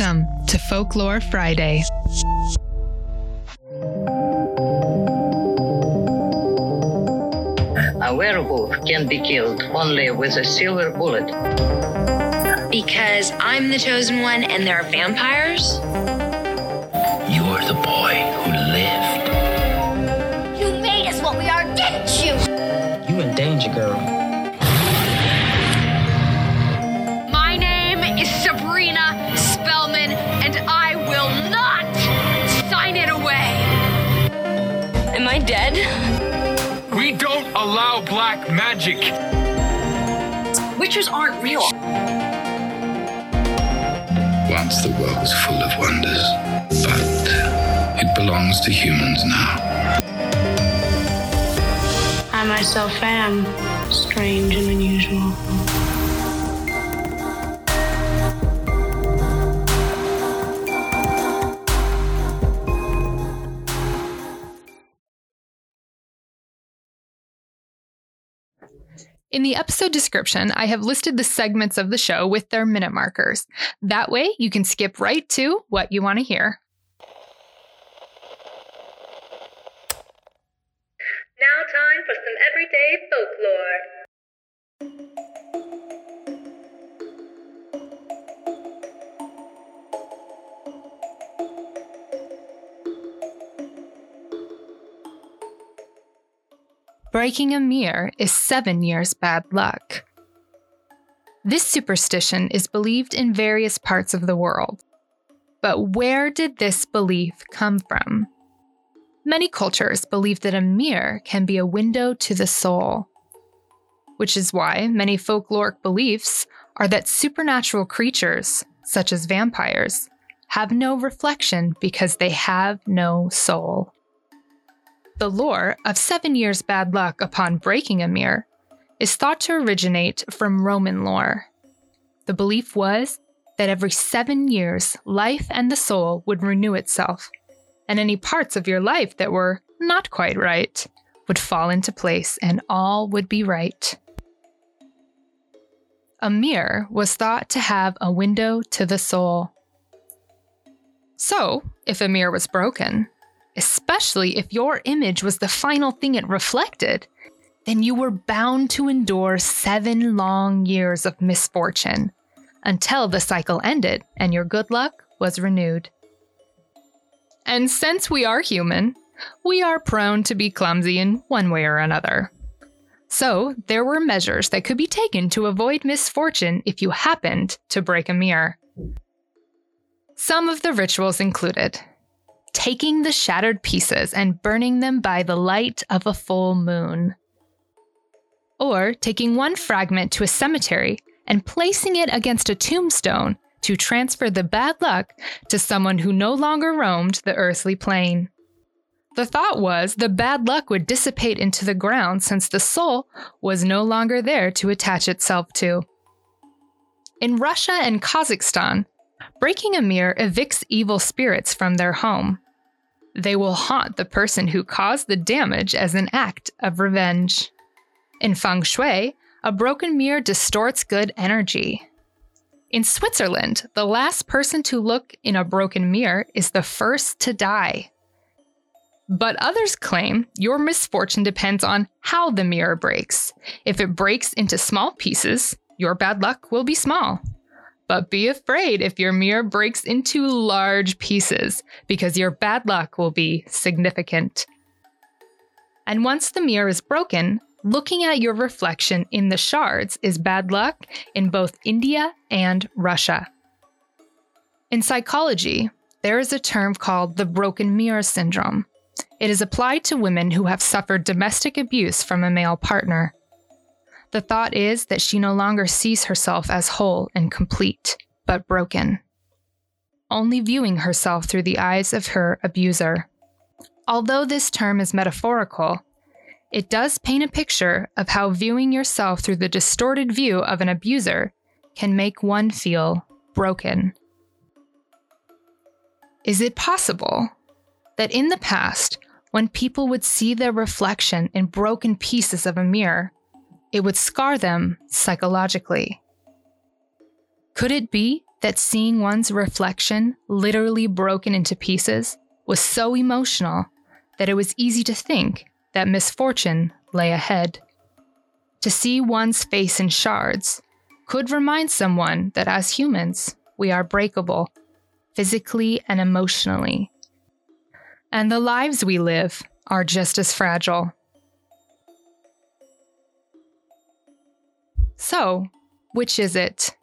Welcome to Folklore Friday. A werewolf can be killed only with a silver bullet. Because I'm the chosen one and there are vampires? You are the boy Witches aren't real. Once the world was full of wonders, but it belongs to humans now. I myself am strange and unusual. In the episode description, I have listed the segments of the show with their minute markers. That way, you can skip right to what you want to hear. Now, time for some everyday folklore. Breaking a mirror is seven years bad luck. This superstition is believed in various parts of the world. But where did this belief come from? Many cultures believe that a mirror can be a window to the soul, which is why many folkloric beliefs are that supernatural creatures, such as vampires, have no reflection because they have no soul. The lore of seven years bad luck upon breaking a mirror is thought to originate from Roman lore. The belief was that every seven years, life and the soul would renew itself, and any parts of your life that were not quite right would fall into place and all would be right. A mirror was thought to have a window to the soul. So, if a mirror was broken, especially if your image was the final thing it reflected, then you were bound to endure seven long years of misfortune until the cycle ended and your good luck was renewed. And since we are human, we are prone to be clumsy in one way or another. So, there were measures that could be taken to avoid misfortune if you happened to break a mirror. Some of the rituals included taking the shattered pieces and burning them by the light of a full moon. Or taking one fragment to a cemetery and placing it against a tombstone to transfer the bad luck to someone who no longer roamed the earthly plane. The thought was the bad luck would dissipate into the ground since the soul was no longer there to attach itself to. In Russia and Kazakhstan, breaking a mirror evicts evil spirits from their home. They will haunt the person who caused the damage as an act of revenge. In feng shui, a broken mirror distorts good energy. In Switzerland, the last person to look in a broken mirror is the first to die. But others claim your misfortune depends on how the mirror breaks. If it breaks into small pieces, your bad luck will be small. But be afraid if your mirror breaks into large pieces, because your bad luck will be significant. And once the mirror is broken, looking at your reflection in the shards is bad luck in both India and Russia. In psychology, there is a term called the broken mirror syndrome. It is applied to women who have suffered domestic abuse from a male partner. The thought is that she no longer sees herself as whole and complete, but broken, only viewing herself through the eyes of her abuser. Although this term is metaphorical, it does paint a picture of how viewing yourself through the distorted view of an abuser can make one feel broken. Is it possible that in the past, when people would see their reflection in broken pieces of a mirror, it would scar them psychologically? Could it be that seeing one's reflection literally broken into pieces was so emotional that it was easy to think that misfortune lay ahead. To see one's face in shards could remind someone that as humans, we are breakable, physically and emotionally. And the lives we live are just as fragile. So, which is it?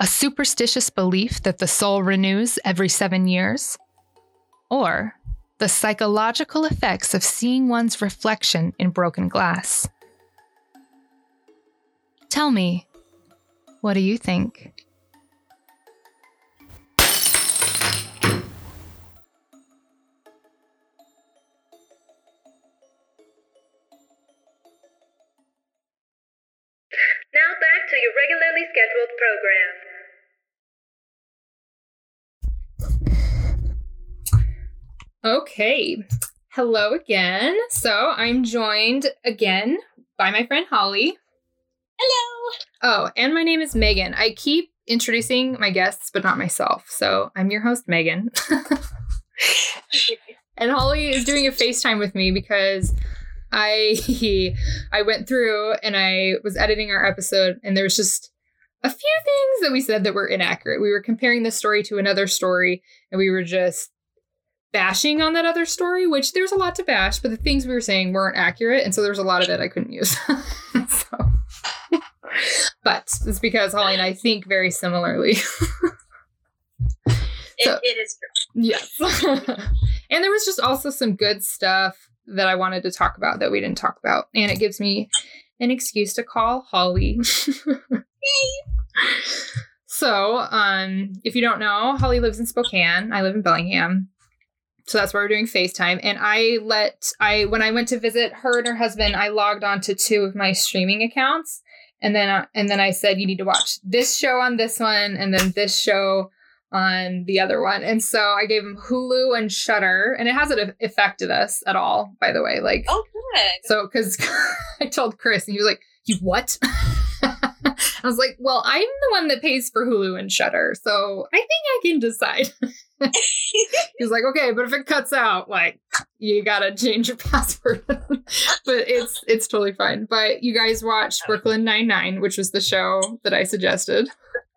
A superstitious belief that the soul renews every seven years? Or the psychological effects of seeing one's reflection in broken glass? Tell me, what do you think? Now back to your regularly scheduled program. Okay. Hello again. So I'm joined again by my friend Holly. Hello. Oh, and my name is Megan. I keep introducing my guests, but not myself. So I'm your host, Megan. and Holly is doing a FaceTime with me because I I went through and I was editing our episode and there was just a few things that we said that were inaccurate. We were comparing this story to another story and we were just bashing on that other story, which there's a lot to bash, but the things we were saying weren't accurate, and so there was a lot of it I couldn't use. so, but it's because Holly and I think very similarly. It, it is true. Yes. and there was just also some good stuff that I wanted to talk about that we didn't talk about. And it gives me an excuse to call Holly. so, um, if you don't know, Holly lives in Spokane. I live in Bellingham. So that's why we're doing FaceTime. And I let I when I went to visit her and her husband, I logged on to two of my streaming accounts. And then uh, and then I said you need to watch this show on this one and then this show on the other one. And so I gave him Hulu and Shudder, and it hasn't affected us at all, by the way. Like, oh, good. So, because I told Chris, and he was like, "You what?" I was like, "Well, I'm the one that pays for Hulu and Shudder, so I think I can decide." He's like, "Okay, but if it cuts out, like, you gotta change your password." but it's it's totally fine. But you guys watched Brooklyn Nine Nine, which was the show that I suggested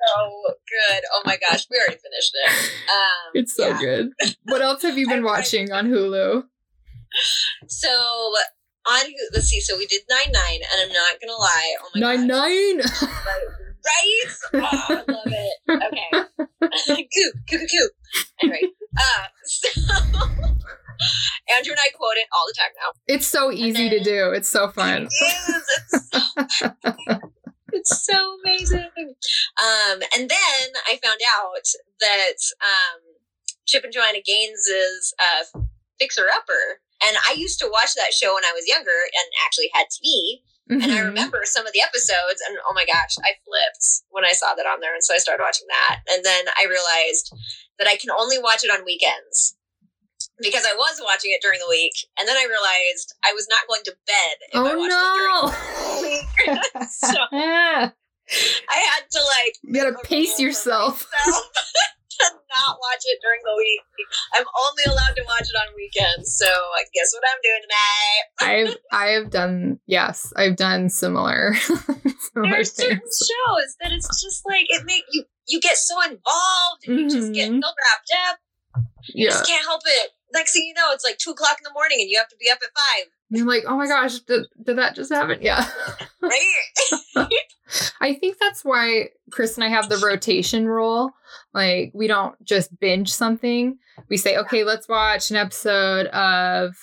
so good. Oh my gosh, we already finished it. Um, it's so yeah. good. What else have you been watching on Hulu? So on let's see. So we did nine nine, and I'm not gonna lie. Oh my nine gosh. nine. right? Oh, I love it. Okay. coo, coo, coo, coo. Anyway, uh, so Andrew and I quote it all the time now. It's so easy then, to do. It's so fun. It is. It's so it's so amazing. Um, and then I found out that um, Chip and Joanna Gaines's uh, Fixer Upper, and I used to watch that show when I was younger and actually had TV. Mm-hmm. And I mm-hmm. remember some of the episodes, and oh my gosh, I flipped when I saw that on there. And so I started watching that. And then I realized that I can only watch it on weekends because I was watching it during the week, and then I realized I was not going to bed if oh, I watched no. it during the week. so I had to like you gotta pace yourself. to not watch it during the week. I'm only allowed to watch it on weekends. So I guess what I'm doing tonight. I've I have done yes, I've done similar. similar There's certain shows that it's just like it make you you get so involved and mm-hmm. you just get so wrapped up. You yeah. just can't help it next thing you know, it's like two o'clock in the morning and you have to be up at five. You're like, oh my gosh, did, did that just happen? Yeah. right. I think that's why Chris and I have the rotation rule. Like, we don't just binge something. We say, okay, let's watch an episode of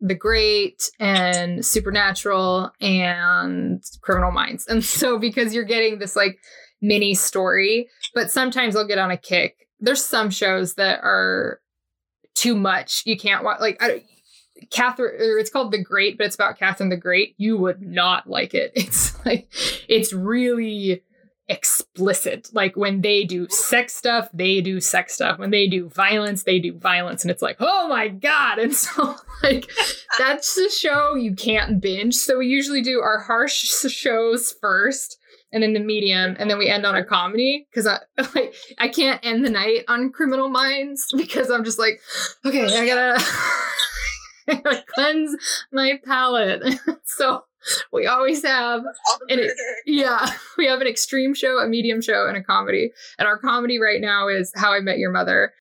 The Great and Supernatural and Criminal Minds. And so, because you're getting this like mini story, but sometimes I'll get on a kick. There's some shows that are too much. You can't watch like I, Catherine. Or it's called The Great, but it's about Catherine the Great. You would not like it. It's like it's really explicit. Like when they do sex stuff, they do sex stuff. When they do violence, they do violence. And it's like, oh my God. And so, like, that's the show you can't binge. So we usually do our harsh shows first and then the medium, and then we end on a comedy because I like I can't end the night on Criminal Minds because I'm just like, okay, I gotta, I gotta cleanse my palate. so we always have an, yeah, we have an extreme show, a medium show, and a comedy. And our comedy right now is How I Met Your Mother.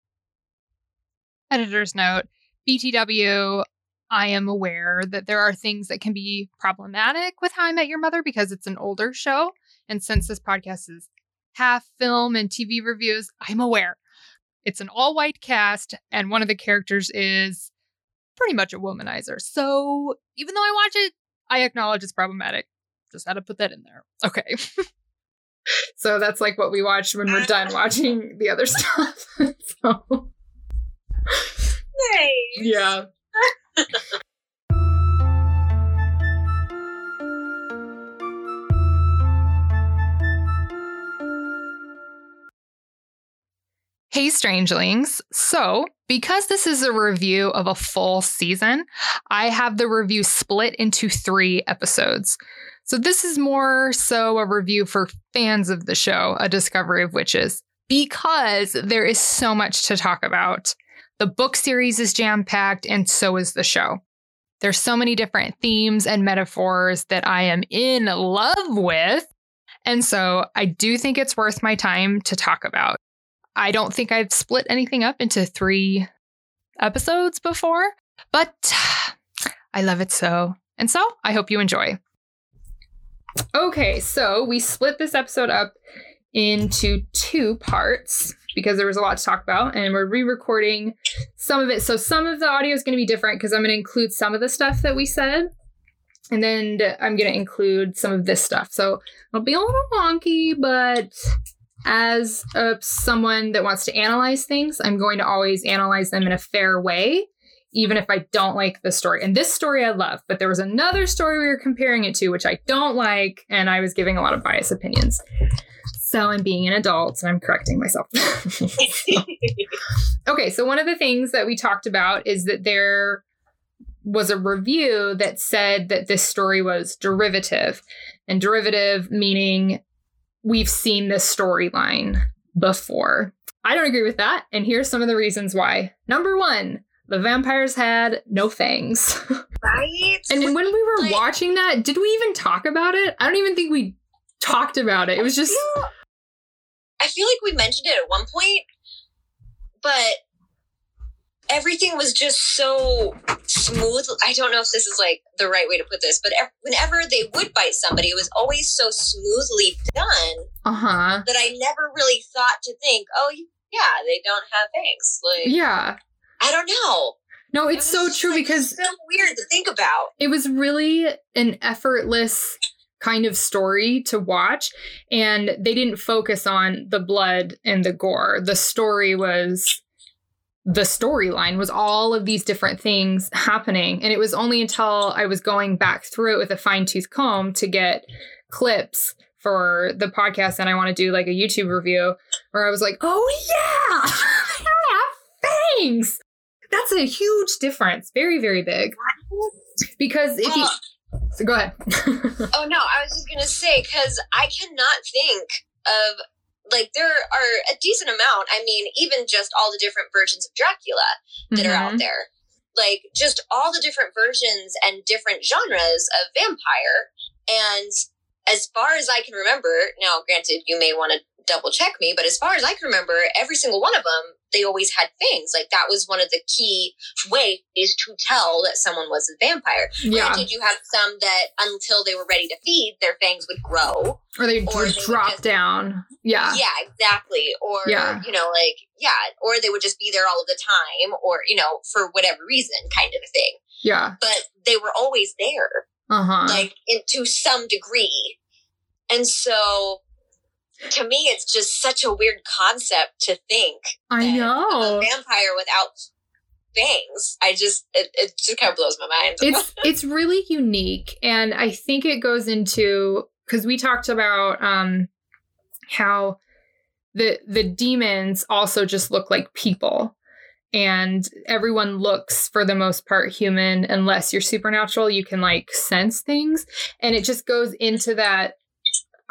Editor's note BTW, I am aware that there are things that can be problematic with How I Met Your Mother because it's an older show. And since this podcast is half film and TV reviews, I'm aware. It's an all white cast, and one of the characters is pretty much a womanizer. So even though I watch it, I acknowledge it's problematic. Just had to put that in there. Okay. so that's like what we watch when we're done watching the other stuff. so. Nice. Yeah. Hey, Strangelings. So, because this is a review of a full season, I have the review split into three episodes. So, this is more so a review for fans of the show, A Discovery of Witches, because there is so much to talk about. The book series is jam packed, and so is the show. There's so many different themes and metaphors that I am in love with. And so I do think it's worth my time to talk about. I don't think I've split anything up into three episodes before, but I love it so. And so I hope you enjoy. Okay, so we split this episode up into two parts because there was a lot to talk about, and we're re recording some of it. So some of the audio is going to be different because I'm going to include some of the stuff that we said. And then I'm going to include some of this stuff. So it'll be a little wonky, but as a, someone that wants to analyze things, I'm going to always analyze them in a fair way, even if I don't like the story. And this story I love, but there was another story we were comparing it to, which I don't like, and I was giving a lot of biased opinions. So I'm being an adult and I'm correcting myself. okay, so one of the things that we talked about is that there was a review that said that this story was derivative. And derivative meaning we've seen this storyline before. I don't agree with that. And here's some of the reasons why. Number one, the vampires had no fangs. Right? and when we were like, watching that, did we even talk about it? I don't even think we talked about it. It was just. I feel, I feel like we mentioned it at one point, but everything was just so smooth. I don't know if this is like the right way to put this, but whenever they would bite somebody, it was always so smoothly done uh-huh. that I never really thought to think, oh, yeah, they don't have fangs. Like, yeah. I don't know. No, it's it so true like, because so weird to think about. It was really an effortless kind of story to watch and they didn't focus on the blood and the gore. The story was the storyline was all of these different things happening. And it was only until I was going back through it with a fine tooth comb to get clips for the podcast and I want to do like a YouTube review where I was like, oh yeah, they have fangs. That's a huge difference. Very, very big. Because if you. Uh, so go ahead. oh no, I was just gonna say because I cannot think of like there are a decent amount. I mean, even just all the different versions of Dracula that mm-hmm. are out mm-hmm. there. Like just all the different versions and different genres of vampire. And as far as I can remember, now granted, you may want to double check me, but as far as I can remember, every single one of them, they always had fangs. Like that was one of the key ways to tell that someone was a vampire. Yeah. Did you have some that until they were ready to feed, their fangs would grow, or they would drop just, down? Yeah. Yeah, exactly. Or yeah. you know, like yeah, or they would just be there all of the time, or you know, for whatever reason, kind of a thing. Yeah. But they were always there. Uh huh. Like in, to some degree, and so to me, it's just such a weird concept to think. I know a vampire without fangs. I just it, it just kind of blows my mind. it's it's really unique, and I think it goes into because we talked about um how the the demons also just look like people and everyone looks for the most part human unless you're supernatural you can like sense things and it just goes into that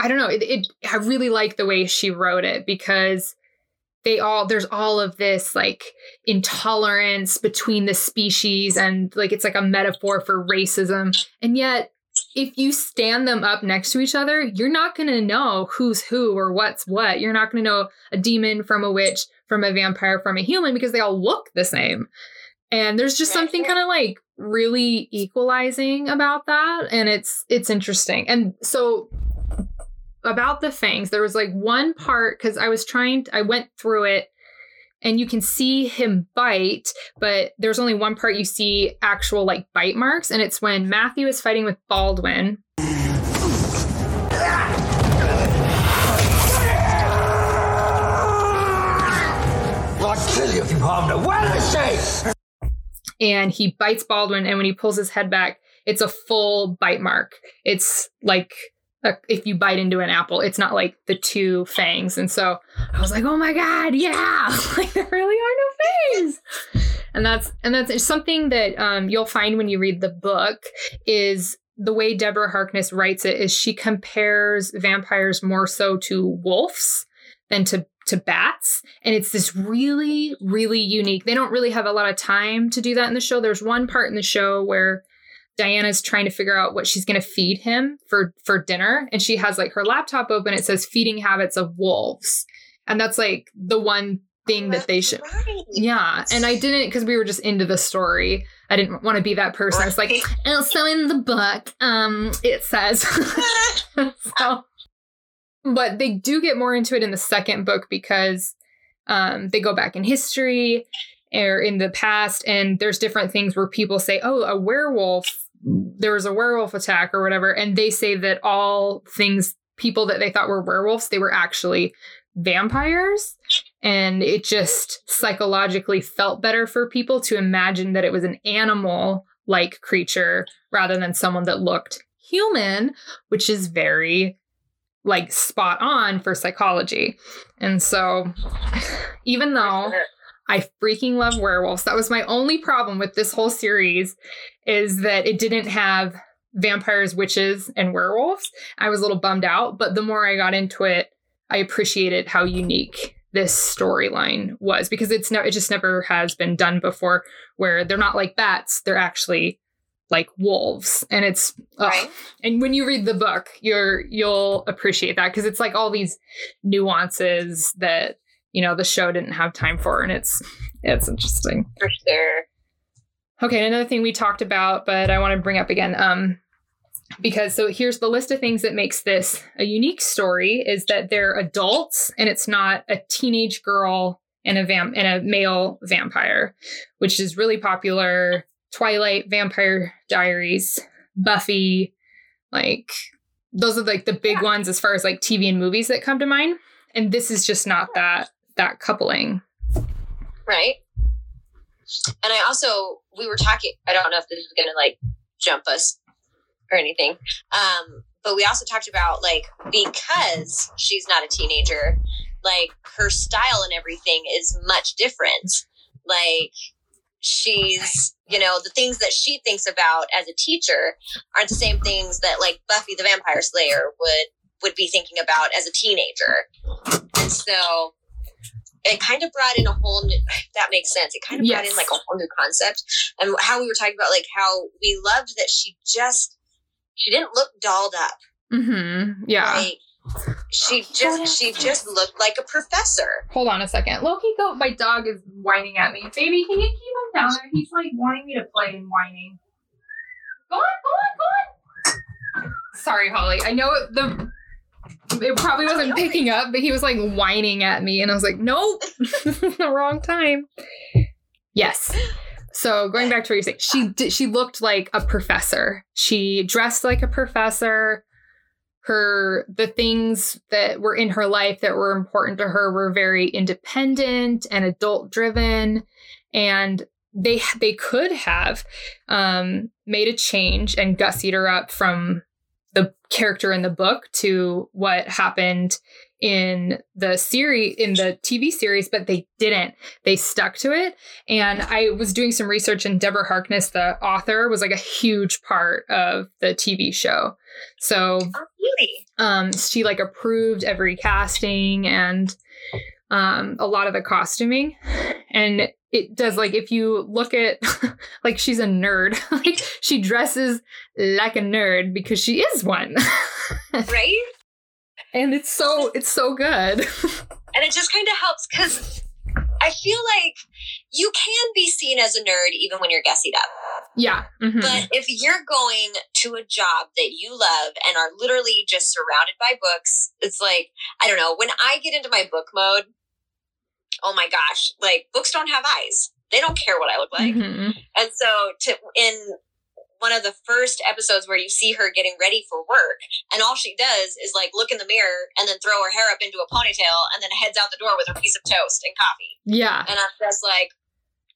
I don't know. It, it I really like the way she wrote it because they all there's all of this like intolerance between the species and like it's like a metaphor for racism. And yet if you stand them up next to each other you're not going to know who's who or what's what. You're not going to know a demon from a witch from a vampire from a human because they all look the same. And there's just something kind of like really equalizing about that and it's it's interesting. And so about the fangs there was like one part because i was trying i went through it and you can see him bite but there's only one part you see actual like bite marks and it's when matthew is fighting with baldwin I'll kill you if you harm her. Where is she? and he bites Baldwin, and when he pulls his head back, it's a full bite mark. It's like if you bite into an apple, it's not like the two fangs. And so I was like, oh my god, yeah, like there really are no fangs. And that's and that's something that um, you'll find when you read the book is the way Deborah Harkness writes it is she compares vampires more so to wolves than to to bats and it's this really really unique they don't really have a lot of time to do that in the show there's one part in the show where diana's trying to figure out what she's going to feed him for for dinner and she has like her laptop open it says feeding habits of wolves. And that's like the one thing that they should yeah and i didn't because we were just into the story. I didn't want to be that person. It's like oh so in the book um it says. So but they do get more into it in the second book because um, they go back in history or in the past and there's different things where people say oh a werewolf there was a werewolf attack or whatever and they say that all things people that they thought were werewolves they were actually vampires and it just psychologically felt better for people to imagine that it was an animal like creature rather than someone that looked human which is very like spot on for psychology. And so even though I freaking love werewolves, that was my only problem with this whole series is that it didn't have vampires, witches, and werewolves. I was a little bummed out, but the more I got into it, I appreciated how unique this storyline was because it's no it just never has been done before where they're not like bats, they're actually like wolves and it's right. and when you read the book you're you'll appreciate that because it's like all these nuances that you know the show didn't have time for and it's it's interesting for sure okay another thing we talked about but i want to bring up again um because so here's the list of things that makes this a unique story is that they're adults and it's not a teenage girl and a vamp and a male vampire which is really popular Twilight, Vampire Diaries, Buffy, like those are like the big yeah. ones as far as like TV and movies that come to mind. And this is just not that that coupling. Right. And I also we were talking I don't know if this is gonna like jump us or anything. Um, but we also talked about like because she's not a teenager, like her style and everything is much different. Like she's you know the things that she thinks about as a teacher aren't the same things that like buffy the vampire slayer would would be thinking about as a teenager and so it kind of brought in a whole new that makes sense it kind of yes. brought in like a whole new concept and how we were talking about like how we loved that she just she didn't look dolled up mm-hmm yeah like, she just she just looked like a professor. Hold on a second. Loki go my dog is whining at me. Baby, can you keep him down there? He's like wanting me to play and whining. Go on, go on, go on. Sorry, Holly. I know the it probably wasn't picking up, but he was like whining at me and I was like, Nope. the wrong time. Yes. So going back to what you're saying, she did, she looked like a professor. She dressed like a professor her the things that were in her life that were important to her were very independent and adult driven and they they could have um, made a change and gussied her up from the character in the book to what happened in the series in the TV series, but they didn't. They stuck to it. And I was doing some research, and Deborah Harkness, the author, was like a huge part of the TV show. So Oh, really? um, she like approved every casting and um, a lot of the costuming. And it does like if you look at like she's a nerd, like she dresses like a nerd because she is one. Right? and it's so it's so good. And it just kind of helps because I feel like you can be seen as a nerd even when you're guessied up. yeah. mhm. But if you're going to a job that you love and are literally just surrounded by books, it's like, I don't know, when I get into my book mode, oh my gosh, like books don't have eyes. They don't care what I look like. Mhm. And so to in one of the first episodes where you see her getting ready for work and all she does is like look in the mirror and then throw her hair up into a ponytail and then heads out the door with her piece of toast and coffee. Yeah. And I'm just like,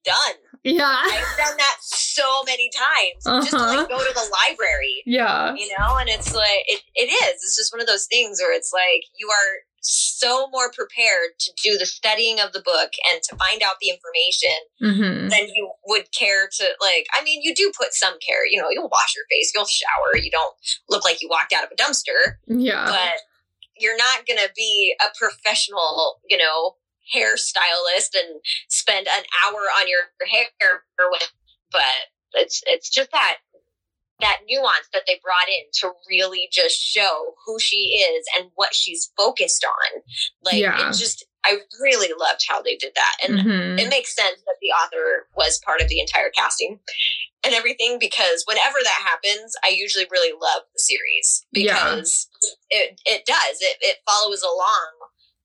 done. Yeah. I've done that so many times just to Uh-huh. like go to the library, Yeah. you know? And it's like, it, it is. It's just one of those things where it's like you are so more prepared to do the studying of the book and to find out the information hmm than you would care to like i mean you do put some care you know you'll wash your face you'll shower you don't look like you walked out of a dumpster Yeah. but you're not gonna be a professional you know hairstylist and spend an hour on your hair but it's it's just that that nuance that they brought in to really just show who she is and what she's focused on like Yeah. it just i really loved how they did that and Mhm. it makes sense that the author was part of the entire casting and everything because whenever that happens, I usually really love the series Yeah. because it it does it it follows along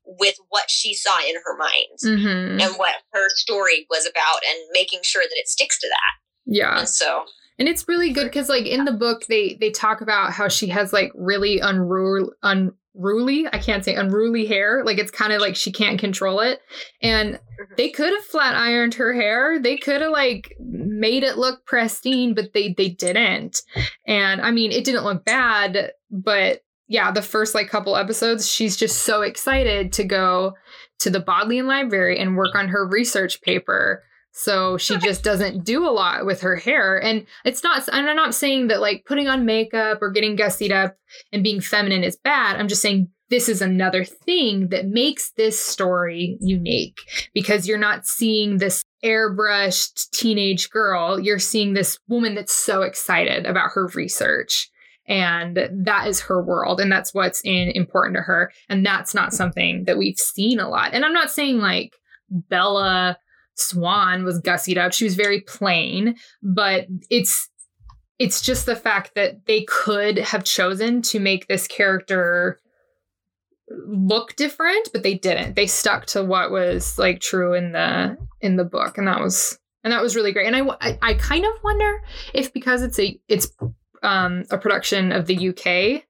with what she saw in her mind Mhm. and what her story was about and making sure that it sticks to that. Yeah. And so And it's really good because like in the book they they talk about how she has like really unruly unruly, I can't say unruly hair. Like it's kind of like she can't control it. And mm-hmm. they could have flat ironed her hair. They could have like made it look pristine, but they they didn't. And I mean, it didn't look bad, but yeah, the first like couple episodes, she's just so excited to go to the Bodleian Library and work on her research paper. So she just doesn't do a lot with her hair. And it's not, and I'm not saying that like putting on makeup or getting gussied up and being feminine is bad. I'm just saying this is another thing that makes this story unique because you're not seeing this airbrushed teenage girl. You're seeing this woman that's so excited about her research. And that is her world. And that's what's in, important to her. And that's not something that we've seen a lot. And I'm not saying like Bella Swan was gussied up. She was very plain, but it's it's just the fact that they could have chosen to make this character look different, but they didn't. They stuck to what was like true in the in the book, and that was and that was really great. And I I, I kind of wonder if because it's a it's um a production of the UK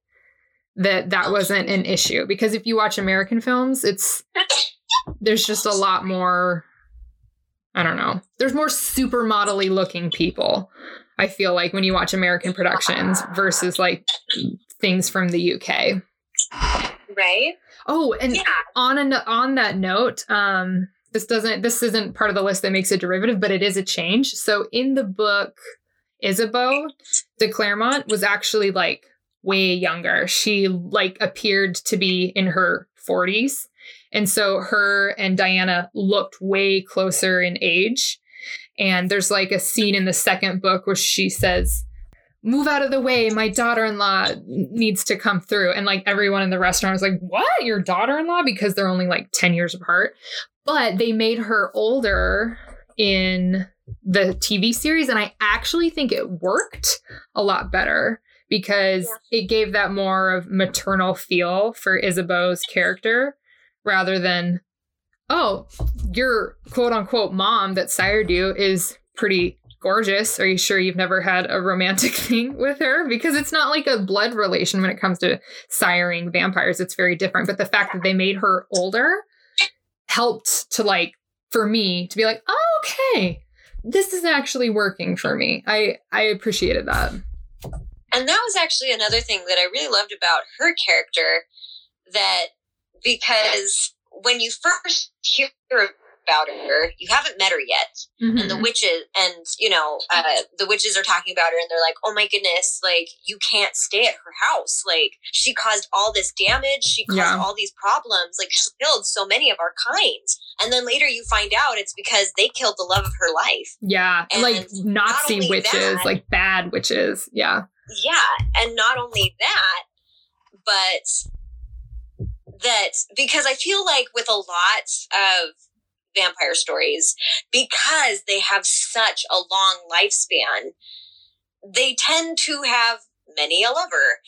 that that wasn't an issue because if you watch American films, it's there's just a lot more I don't know. There's more supermodel looking people. I feel like when you watch American productions versus like things from the UK. right? Oh, and Yeah. on an, on that note, um, this doesn't this isn't part of the list that makes a derivative, but it is a change. So in the book, Isabeau de Clermont was actually like way younger. She like appeared to be in her 40s. And so her and Diana looked way closer in age. And there's like a scene in the second book where she says, Move out of the way. My daughter in law needs to come through. And like everyone in the restaurant was like, What? Your daughter in law? Because they're only like 10 years apart. But they made her older in the TV series. And I actually think it worked a lot better because it gave that more of maternal feel for Isabeau's character rather than, oh, your quote unquote mom that sired you is pretty gorgeous. Are you sure you've never had a romantic thing with her? Because it's not like a blood relation when it comes to siring vampires. It's very different. But the fact that they made her older helped to like for me to be like, oh, okay, this is actually working for me. I I appreciated that. And that was actually another thing that I really loved about her character that because when you first hear about her, you haven't met her yet, Mm-hmm. and the witches and you know uh, the witches are talking about her, and they're like, "Oh my goodness, like you can't stay at her house. Like she caused all this damage, she caused Yeah. all these problems, like she killed so many of our kind." And then later you find out it's because they killed the love of her life. yeah, And like Nazi witches, that- like bad witches. Yeah. Yeah, and not only that, but that because I feel like with a lot of vampire stories, because they have such a long lifespan, they tend to have many a lover.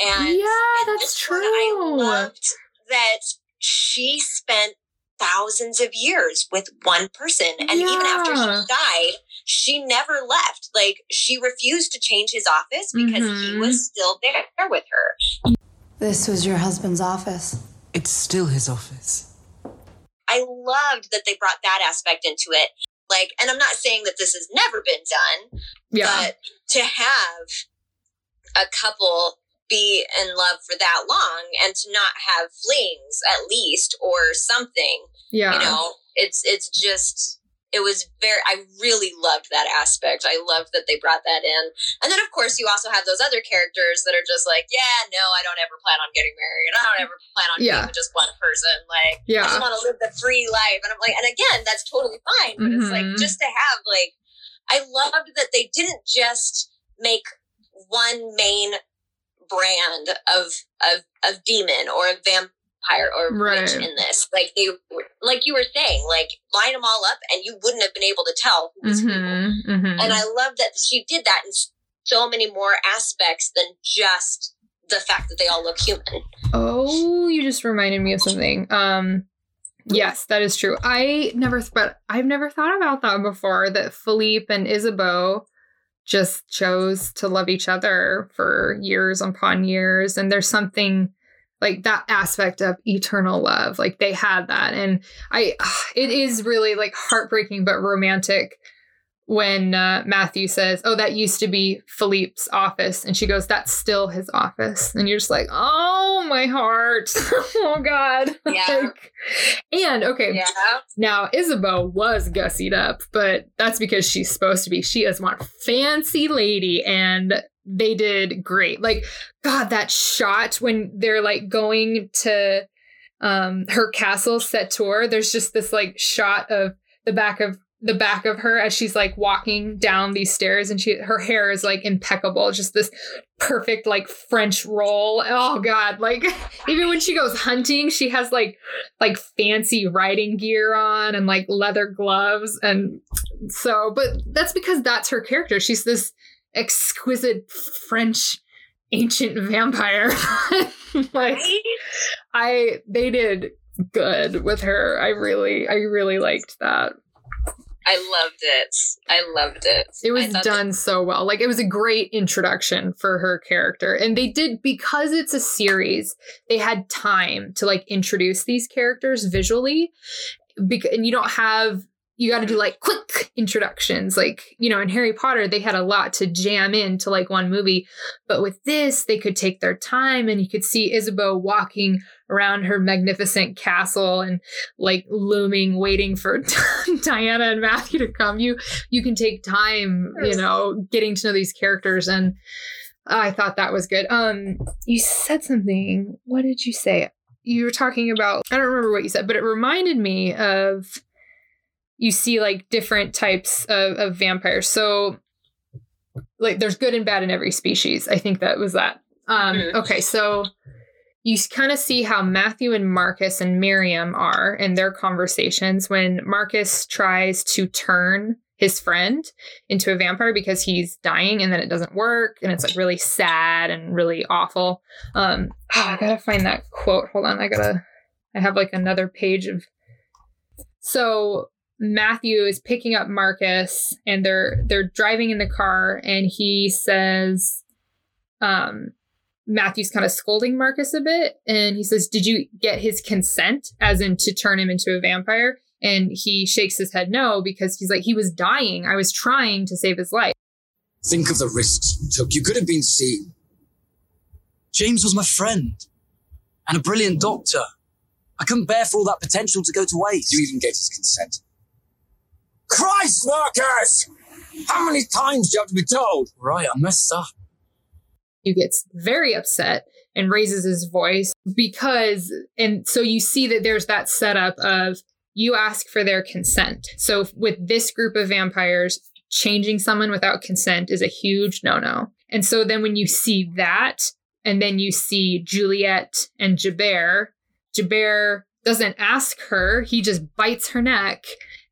And yeah, in that's this one, I loved that she spent thousands of years with one person and even after he died she never left like she refused to change his office because he Mhm. was still there with her This was your husband's office. It's still his office. i loved that they brought that aspect into it like and i'm not saying that this has never been done Yeah. but to have a couple be in love for that long and to not have flings at least or something yeah. you know it's it's just it was very i really loved that aspect. I loved that they brought that in. And then of course you also have those other characters that are just like yeah no i don't ever plan on getting married. I don't ever plan on Yeah. being with just one person. Like i just want to live the free life. And i'm like and again that's totally fine but it's like Mhm. just to have like i loved that they didn't just make one main brand of of of demon or a vampire or Right. in this. Like they, like you were saying, like line them all up, and you wouldn't have been able to tell who was. Mm-hmm. Mm-hmm. And I love that she did that in so many more aspects than just the fact that they all look human. Oh, you just reminded me of something. Um yes, that is true. I never but I've never thought about that before that Philippe and Isabeau just chose to love each other for years upon years and there's something like that aspect of eternal love like they had that and i it is really like heartbreaking but romantic when uh, matthew says oh that used to be philippe's office and she goes that's still his office and you're just like oh my heart oh god Yeah. Like- and okay Yeah. now Isabeau was gussied up, but that's because she's supposed to be. She is one fancy lady, and they did great. Like, God, that shot when they're like going to um her castle set tour, there's just this like shot of the back of the back of her as she's like walking down these stairs and she her hair is like impeccable just this perfect like french roll oh god like even when she goes hunting she has like like fancy riding gear on and like leather gloves and so but that's because that's her character she's this exquisite french ancient vampire like i they did good with her i really i really liked that I loved it. I loved it. it was done so well. Like it was a great introduction for her character. And they did because it's a series, they had time to like introduce these characters visually. Bec- and you don't have you got to do like quick introductions. Like, you know, in Harry Potter, they had a lot to jam into like one movie. But with this, they could take their time and you could see Isabeau walking around her magnificent castle and like looming, waiting for Diana and Matthew to come. You you can take time, you know, getting to know these characters and I thought that was good. Um you said something. What did you say? You were talking about I don't remember what you said, but it reminded me of you see like different types of, of vampires. So like there's good and bad in every species. I think that was that. Um Mhm. okay, so you kind of see how Matthew and Marcus and Miriam are in their conversations when Marcus tries to turn his friend into a vampire because he's dying and then it doesn't work and it's like really sad and really awful. Um oh, I gotta find that quote. Hold on, I gotta I have like another page of so Matthew is picking up Marcus and they're they're driving in the car and he says um Matthew's kind of scolding Marcus a bit and he says, "Did you get his consent as in to turn him into a vampire?" And he shakes his head no because he's like he was dying. I was trying to save his life. Think of the risks you took. You could have been seen. James was my friend and a brilliant doctor. I couldn't bear for all that potential to go to waste. You even get his consent. Christ, Marcus! How many times do you have to be told? Right, I messed up. He gets very upset and raises his voice because, and so you see that there's that setup of you ask for their consent. So with this group of vampires, changing someone without consent is a huge no no. And so then when you see that, and then you see Juliet and Gerbert, Gerbert doesn't ask her, he just bites her neck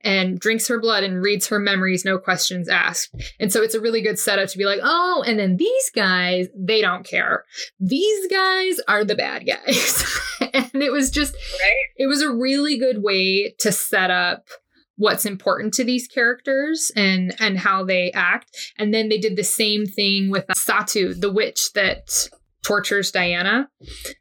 and drinks her blood and reads her memories, no questions asked. And so it's a really good setup to be like, oh, and then these guys, they don't care. These guys are the bad guys. and it was just, right? it was a really good way to set up what's important to these characters and and how they act and then they did the same thing with Satu the witch that tortures Diana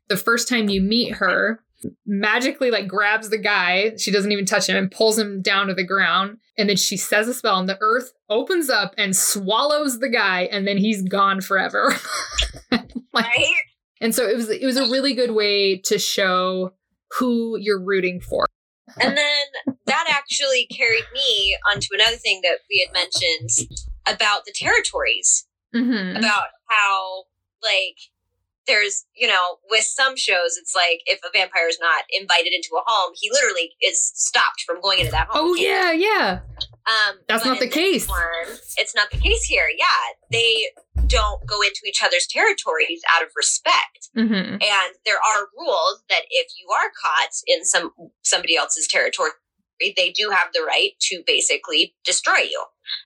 the first time you meet her magically like grabs the guy she doesn't even touch him and pulls him down to the ground and then she says a spell and the earth opens up and swallows the guy and then he's gone forever. Like, right? and so it was it was a really good way to show who you're rooting for. And then that actually carried me onto another thing that we had mentioned about the territories. Mm-hmm. about how like there's you know with some shows it's like if a vampire is not invited into a home he literally is stopped from going into that home. Oh yeah yeah. Um that's not the case. one, it's not the case here. Yeah they don't go into each other's territories out of respect. Mm-hmm. and there are rules that if you are caught in some somebody else's territory they do have the right to basically destroy you.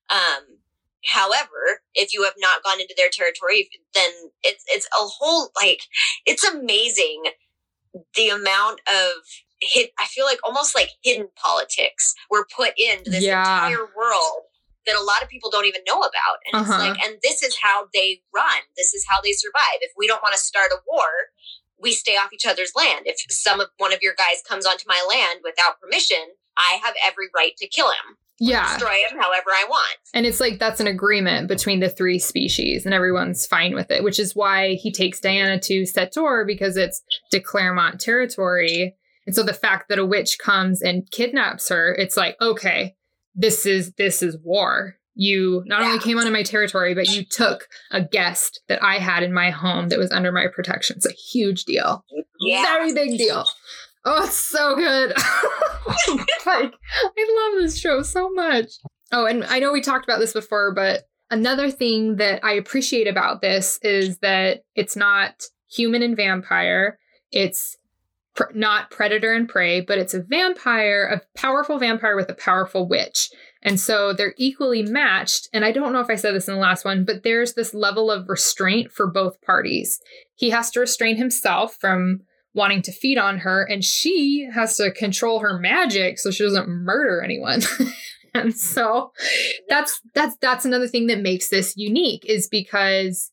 Um However, if you have not gone into their territory, then it's it's a whole like it's amazing the amount of hit. I feel like almost like hidden politics were put into this Yeah. entire world that a lot of people don't even know about. And Uh-huh. it's like, and this is how they run. This is how they survive. If we don't want to start a war, we stay off each other's land. If some of one of your guys comes onto my land without permission, I have every right to kill him. Yeah Destroy him however I want. And it's like that's an agreement between the three species, and everyone's fine with it, which is why he takes Diana to Sept-Tours because it's de Clermont territory. And so the fact that a witch comes and kidnaps her, it's like, okay, this is this is war. You not only came onto my territory, but you took a guest that I had in my home that was under my protection. It's a huge deal. Yeah. Very big deal. Oh, it's so good. like, I love this show so much. Oh, and I know we talked about this before, but another thing that I appreciate about this is that it's not human and vampire. It's pr- not predator and prey, but it's a vampire, a powerful vampire with a powerful witch. And so they're equally matched. And I don't know if I said this in the last one, but there's this level of restraint for both parties. He has to restrain himself from wanting to feed on her, and she has to control her magic so she doesn't murder anyone. and so that's that's that's another thing that makes this unique is because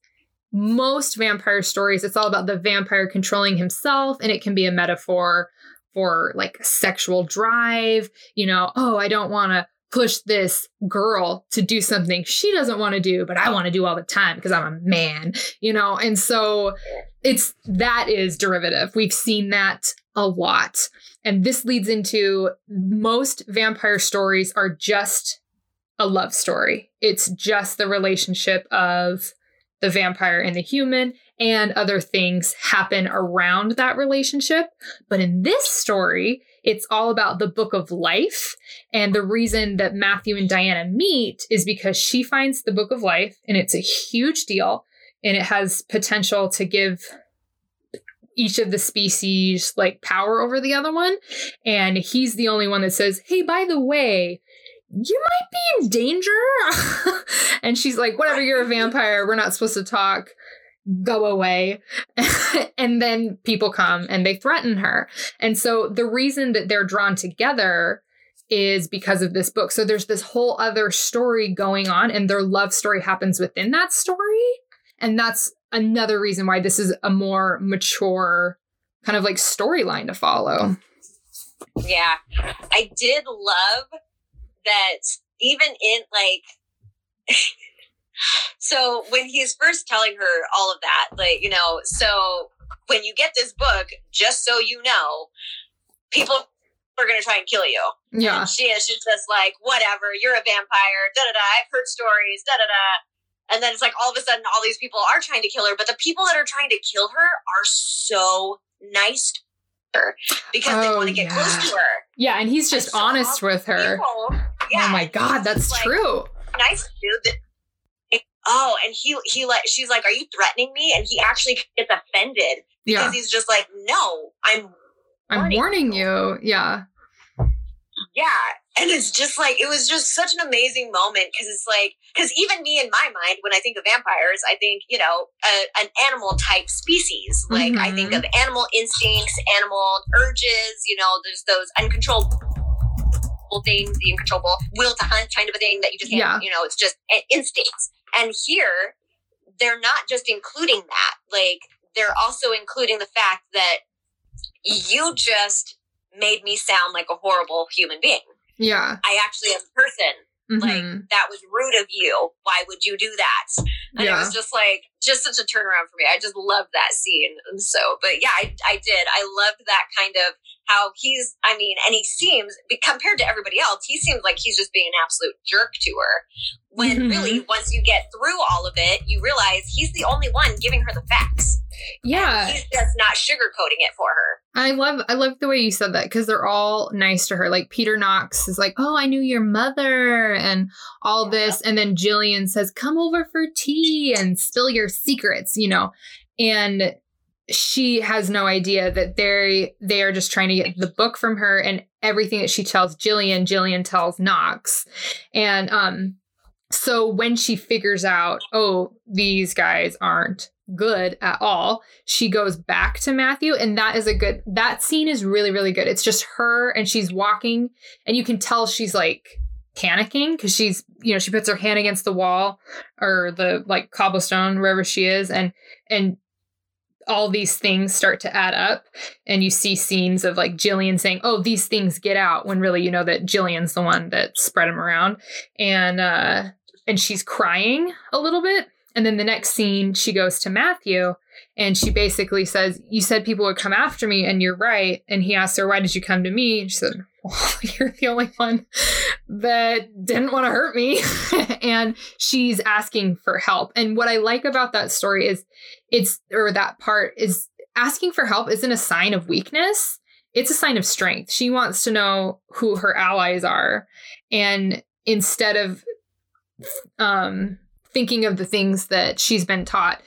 most vampire stories it's all about the vampire controlling himself and it can be a metaphor for like sexual drive you know oh i don't want to push this girl to do something she doesn't want to do but i want to do all the time because i'm a man you know? And so it's that is derivative. We've seen that a lot. And this leads into most vampire stories are just a love story. It's just the relationship of the vampire and the human and other things happen around that relationship. But in this story, it's all about the book of life. And the reason that Matthew and Diana meet is because she finds the book of life and it's a huge deal and it has potential to give each of the species like power over the other one. And he's the only one that says, Hey, by the way, you might be in danger. and she's like, whatever, you're a vampire. We're not supposed to talk. Go away. and then people come and they threaten her. And so the reason that they're drawn together is because of this book. So there's this whole other story going on, and their love story happens within that story. And that's another reason why this is a more mature kind of like storyline to follow. Yeah. I did love that even in like so when he's first telling her all of that like you know so when you get this book just so you know people are going to try and kill you. Yeah. And she is just like, whatever, you're a vampire, da da da. I've heard stories, da da da. And then it's like all of a sudden, all these people are trying to kill her, but the people that are trying to kill her are so nice to her because they Oh, want to get yeah. close to her. Yeah, and he's just honest with her. People, oh yeah, oh my god, that's like- true. nice dude. Oh, and he he like she's like, "Are you threatening me?" And he actually gets offended because Yeah. he's just like, "No, I'm I'm warning you. Yeah. yeah." And it's just like it was just such an amazing moment because it's like because even me in my mind when I think of vampires, I think you know a, an animal type species. Like I think mm-hmm. of animal instincts, animal urges. You know, there's those uncontrollable things, the uncontrollable will to hunt kind of a thing that you just Yeah. you know, it's just i- instincts. And here, they're not just including that, like, they're also including the fact that you just made me sound like a horrible human being. Yeah. I actually am a person. Like, Mhm. that was rude of you. Why would you do that? And Yeah. it was just like, just such a turnaround for me. I just loved that scene. And so, but yeah, I, I did. I loved that kind of how he's, I mean, and he seems, compared to everybody else, he seems like he's just being an absolute jerk to her. When Mhm. really, once you get through all of it, you realize he's the only one giving her the facts. Yeah. He's just not sugarcoating it for her. I love I love the way you said that because they're all nice to her. Like Peter Knox is like, "Oh, I knew your mother," and all this, and then Gillian says, "Come over for tea and spill your secrets," you know, and she has no idea that they they are just trying to get the book from her and everything that she tells Gillian, Gillian tells Knox, and um, so when she figures out, oh, these guys aren't good at all she goes back to Matthew and that is a good that scene is really really good. It's just her and she's walking and you can tell she's like panicking because she's you know she puts her hand against the wall or the like cobblestone wherever she is and and all these things start to add up and you see scenes of like Gillian saying oh these things get out when really you know that Gillian's the one that spread them around and uh and she's crying a little bit and then the next scene she goes to Matthew and she basically says, You said people would come after me, and you're right. And he asks her, Why did you come to me? She said, well, You're the only one that didn't want to hurt me. and she's asking for help. And what I like about that story is it's, or that part is asking for help isn't a sign of weakness, it's a sign of strength. She wants to know who her allies are. And instead of, um, thinking of the things that she's been taught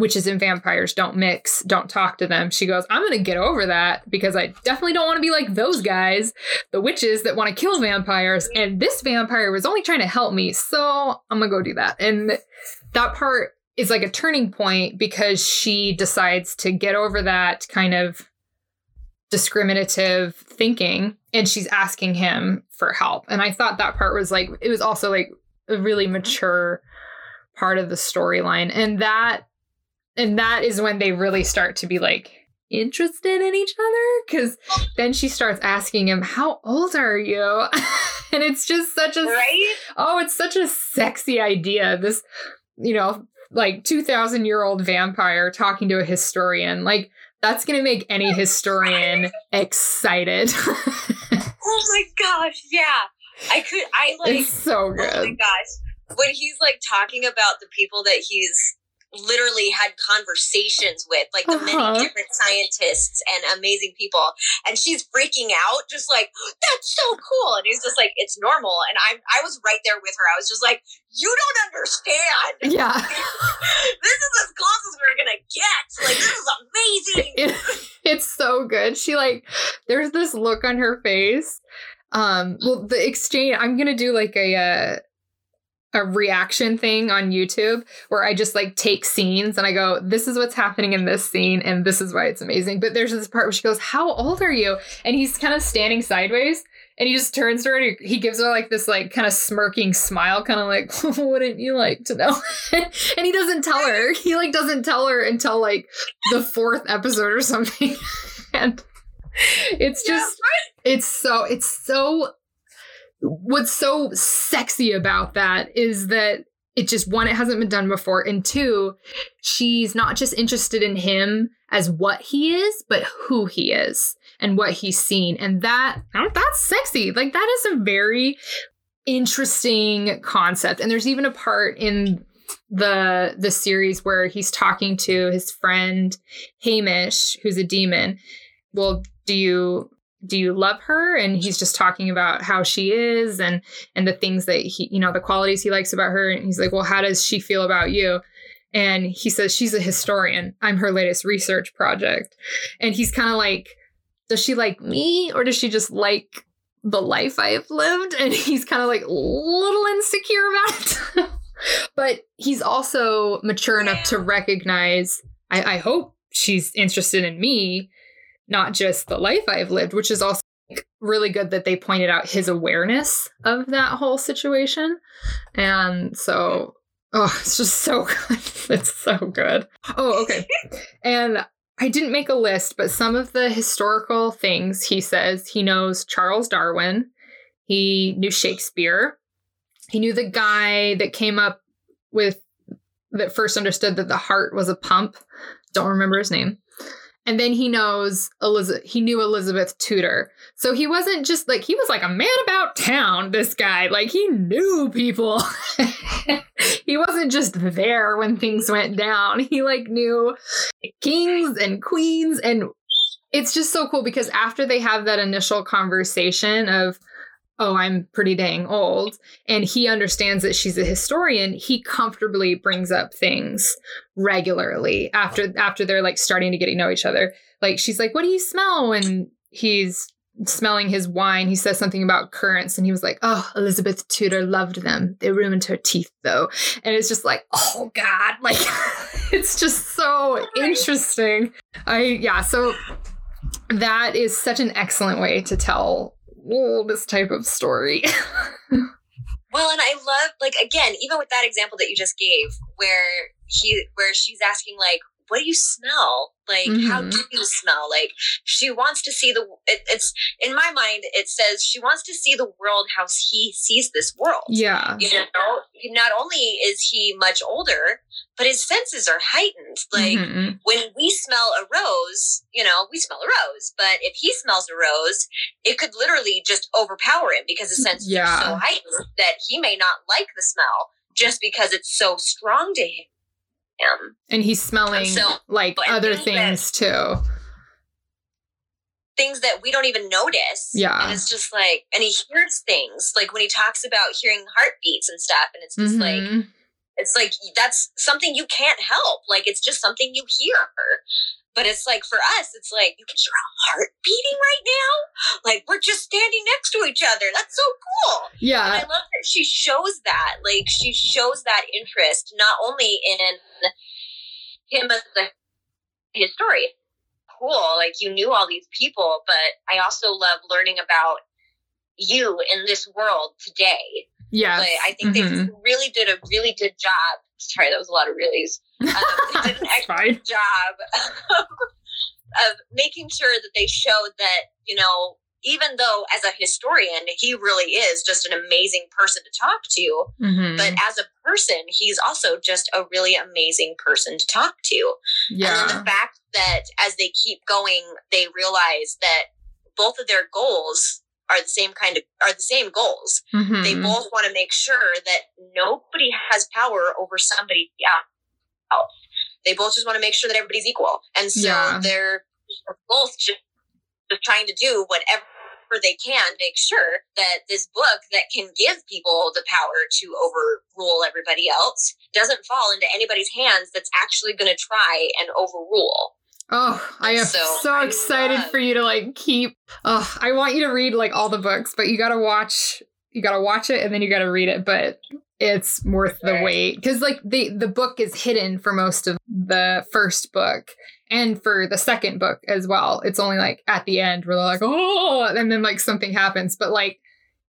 witches and vampires don't mix don't talk to them. She goes i'm gonna get over that because i definitely don't want to be like those guys the witches that want to kill vampires. And this vampire was only trying to help me so i'm gonna go do that. And that part is like a turning point because she decides to get over that kind of discriminative thinking and she's asking him for help. And i thought that part was like it was also like a really mature part of the storyline. And that and that is when they really start to be like interested in each other because then she starts asking him how old are you? And it's just such a Right? oh it's such a sexy idea. This you know like 2000 year old vampire talking to a historian. Like that's gonna make any historian excited. Oh my gosh, yeah. I could, I like, it's so good Oh my gosh. When he's like talking about the people that he's literally had conversations with, like the Uh-huh. many different scientists and amazing people, and she's freaking out, just like, that's so cool. And he's just like, it's normal. And I'm I was right there with her. I was just like, you don't understand. yeah This is as close as we're gonna get. Like, this is amazing. it, it's so good. She like there's this look on her face. Um well the exchange I'm going to do like a uh, a reaction thing on YouTube where I just like take scenes and I go this is what's happening in this scene and this is why it's amazing. But there's this part where she goes how old are you? And he's kind of standing sideways and he just turns to her and he gives her like this like kind of smirking smile kind of like wouldn't you like to know? and he doesn't tell her. He like doesn't tell her until like the fourth episode or something. and it's just it's so it's so what's so sexy about that is that it just one, it hasn't been done before, and two, she's not just interested in him as what he is, but who he is and what he's seen, and that that's sexy. Like that is a very interesting concept, and there's even a part in the the series where he's talking to his friend Hamish, who's a demon. Well, do you do you love her? And he's just talking about how she is and and the things that he you know the qualities he likes about her. And he's like well how does she feel about you? And he says she's a historian. I'm her latest research project. And he's kind of like does she like me or does she just like the life i've lived? And he's kind of like a little insecure about it. But he's also mature enough to recognize I, I hope she's interested in me not just the life I've lived, which is also really good that they pointed out his awareness of that whole situation. And so, oh, it's just so good. It's so good. Oh, okay. and I didn't make a list, but some of the historical things he says he knows Charles Darwin, he knew Shakespeare, he knew the guy that came up with that first understood that the heart was a pump. Don't remember his name. And then he knows Elizabeth, he knew Elizabeth Tudor. So he wasn't just like, he was like a man about town, this guy. Like he knew people. he wasn't just there when things went down. He like knew kings and queens. And it's just so cool because after they have that initial conversation of, oh, I'm pretty dang old, and he understands that she's a historian, he comfortably brings up things regularly after after they're like starting to get to know each other. Like she's like, "What do you smell?" when he's smelling his wine, he says something about currants, and he was like, "Oh, Elizabeth Tudor loved them. They ruined her teeth, though." And it's just like, "Oh God!" Like it's just so interesting. I yeah. So that is such an excellent way to tell this type of story. well, and I love like again, even with that example that you just gave, where he where she's asking like, "What do you smell? Like, mm-hmm. how do you smell?" Like, she wants to see the. It, it's in my mind. It says she wants to see the world how he sees this world. Yeah, you know. Not only is he much older, but his senses are heightened. Like mm-hmm. when we smell a rose, you know, we smell a rose, but if he smells a rose, it could literally just overpower him because his senses yeah. are so heightened that he may not like the smell just because it's so strong to him. And he's smelling so, like other things, things that, too. Things that we don't even notice. Yeah. And it's just like, and he hears things like when he talks about hearing heartbeats and stuff. And it's just mm-hmm. like, it's like that's something you can't help. Like it's just something you hear. But it's like for us, it's like you can hear a heart beating right now. Like we're just standing next to each other. That's so cool. Yeah. And I love that she shows that. Like she shows that interest not only in him as the historian. Cool. Like you knew all these people, but I also love learning about you in this world today yeah. I think mm-hmm. they really did a really good job. Sorry, that was a lot of reallys. Um, did an excellent job of, of making sure that they showed that, you know, even though as a historian, he really is just an amazing person to talk to, mm-hmm. but as a person, he's also just a really amazing person to talk to. Yeah. And then the fact that as they keep going, they realize that both of their goals are the same kind of are the same goals. Mm-hmm. They both want to make sure that nobody has power over somebody else. They both just want to make sure that everybody's equal, and so yeah. they're both just, just trying to do whatever they can make sure that this book that can give people the power to overrule everybody else doesn't fall into anybody's hands that's actually going to try and overrule Oh, I am so, so excited for you to like keep. Oh, I want you to read like all the books, but you got to watch. You got to watch it and then you got to read it. But it's worth the wait because like the the book is hidden for most of the first book and for the second book as well. It's only like at the end where they're like, oh, and then like something happens. But like,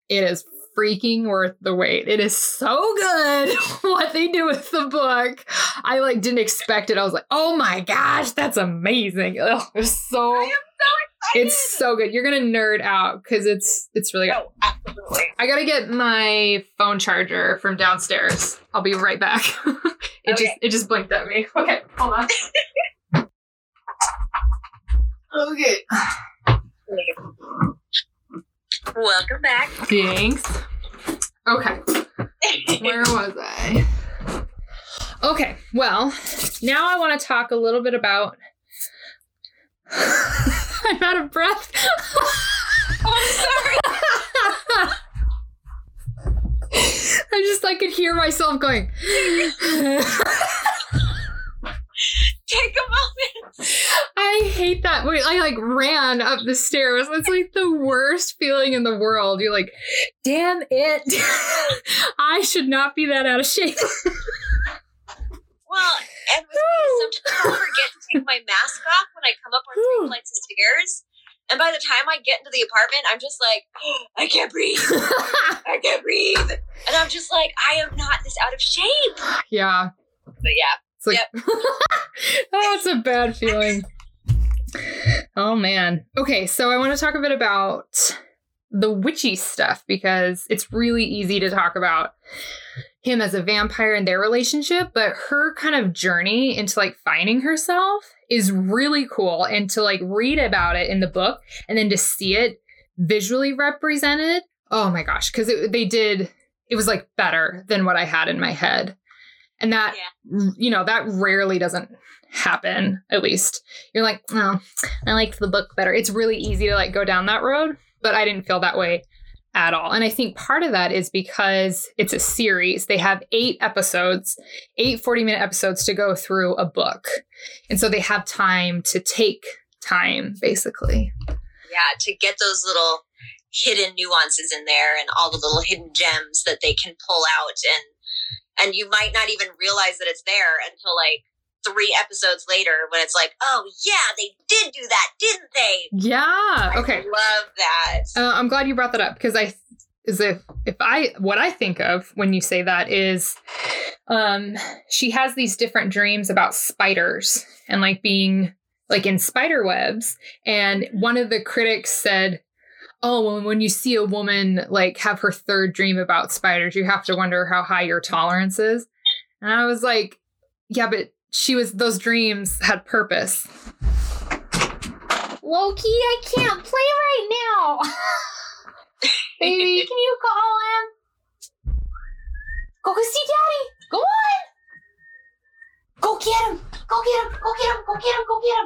it is freaking worth the wait. It is so good what they do with the book. I like didn't expect it. I was like, oh my gosh, that's amazing. Ugh, it was so. I am so it's so good. You're gonna nerd out because it's it's really good. Oh, absolutely. I gotta get my phone charger from downstairs. I'll be right back. it Okay. just it just blinked at me. Okay, hold on. okay. Welcome back. Thanks. Okay. Where was I? Okay, well, now I want to talk a little bit about. I'm out of breath. oh, I'm sorry. I just I could hear myself going. Take a moment. I hate that. Wait, I like ran up the stairs. It's like the worst feeling in the world. You're like, damn it. I should not be that out of shape. Well, and with me, sometimes I forget to take my mask off when I come up on three flights of stairs. And by the time I get into the apartment, I'm just like, I can't breathe. I can't breathe. And I'm just like, I am not this out of shape. yeah. But yeah. It's like, oh, it's a bad feeling. Oh man. Okay, so I want to talk a bit about the witchy stuff because it's really easy to talk about him as a vampire and their relationship, but her kind of journey into like finding herself is really cool. And to like read about it in the book and then to see it visually represented, oh my gosh, because they did, it was like better than what I had in my head. And that, you know, that rarely doesn't happen, at least. You're like, oh, I liked the book better. It's really easy to like go down that road, but I didn't feel that way at all. And I think part of that is because it's a series. They have eight episodes, eight 40 minute episodes to go through a book. And so they have time to take time, basically. Yeah, to get those little hidden nuances in there and all the little hidden gems that they can pull out and and you might not even realize that it's there until like three episodes later when it's like, oh yeah, they did do that, didn't they? Yeah. Okay. I love that. Uh, I'm glad you brought that up because I, is if if I what I think of when you say that is, um, she has these different dreams about spiders and like being like in spider webs, and one of the critics said. Oh, when you see a woman like have her third dream about spiders, you have to wonder how high your tolerance is. And I was like, yeah, but she was those dreams had purpose. Loki, I can't play right now. Baby, can you call him? Go see daddy. Go on. Go get him. Go get him. Go get him. Go get him. Go get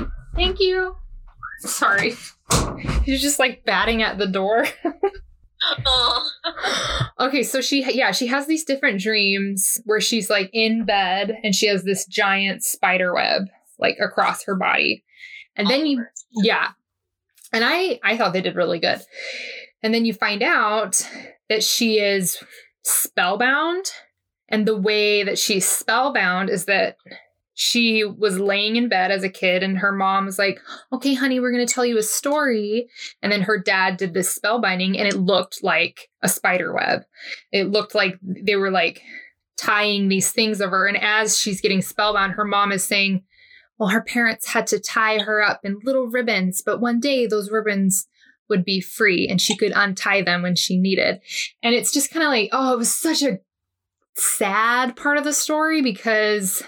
him. Thank you. Sorry. He's just like batting at the door. okay, so she yeah, she has these different dreams where she's like in bed and she has this giant spider web like across her body. And then you yeah. And I I thought they did really good. And then you find out that she is spellbound and the way that she's spellbound is that she was laying in bed as a kid and her mom was like okay honey we're going to tell you a story. And then her dad did this spellbinding and it looked like a spider web. It looked like they were like tying these things over and as she's getting spellbound her mom is saying well her parents had to tie her up in little ribbons but one day those ribbons would be free and she could untie them when she needed. And it's just kind of like oh it was such a sad part of the story because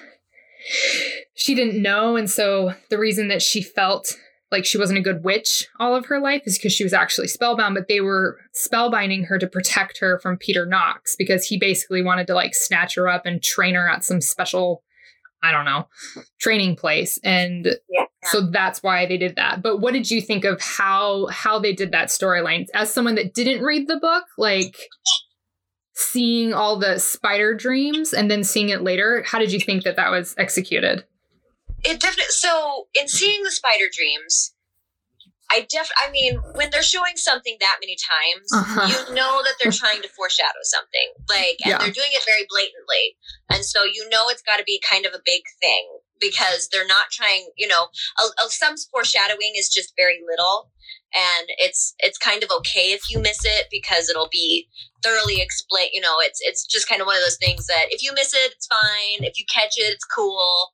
she didn't know. And so the reason that she felt like she wasn't a good witch all of her life is because she was actually spellbound, but they were spellbinding her to protect her from Peter Knox because he basically wanted to like snatch her up and train her at some special, I don't know, training place. And yeah. so that's why they did that. But what did you think of how how they did that storyline? As someone that didn't read the book, like seeing all the spider dreams and then seeing it later, how did you think that that was executed? It definitely. So in seeing the spider dreams, I def. I mean, when they're showing something that many times, Uh-huh. you know that they're trying to foreshadow something. Like, and Yeah. they're doing it very blatantly, and so you know it's got to be kind of a big thing because they're not trying. You know, a, a, some foreshadowing is just very little, and it's it's kind of okay if you miss it because it'll be thoroughly explain You know, it's it's just kind of one of those things that if you miss it, it's fine. If you catch it, it's cool.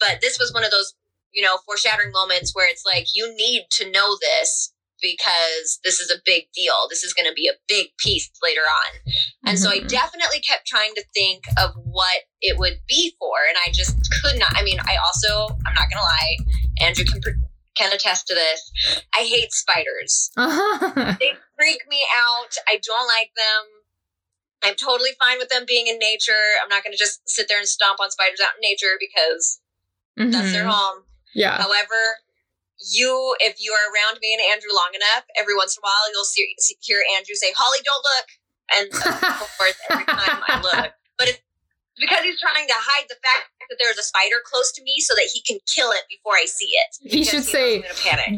But this was one of those you know, foreshadowing moments where it's like, you need to know this because this is a big deal. This is going to be a big piece later on. And so I Mhm. definitely kept trying to think of what it would be for. And I just could not. I mean, I also, I'm not going to lie, Andrew can, can attest to this. I hate spiders. Uh-huh. They freak me out. I don't like them. I'm totally fine with them being in nature. I'm not going to just sit there and stomp on spiders out in nature because that's their Mhm. home. Yeah. However, you, if you are around me and Andrew long enough, every once in a while you'll see, see hear Andrew say, "Holly, don't look," and of course, every time I look, but it's because he's trying to hide the fact that there's a spider close to me so that he can kill it before I see it. He should knows say,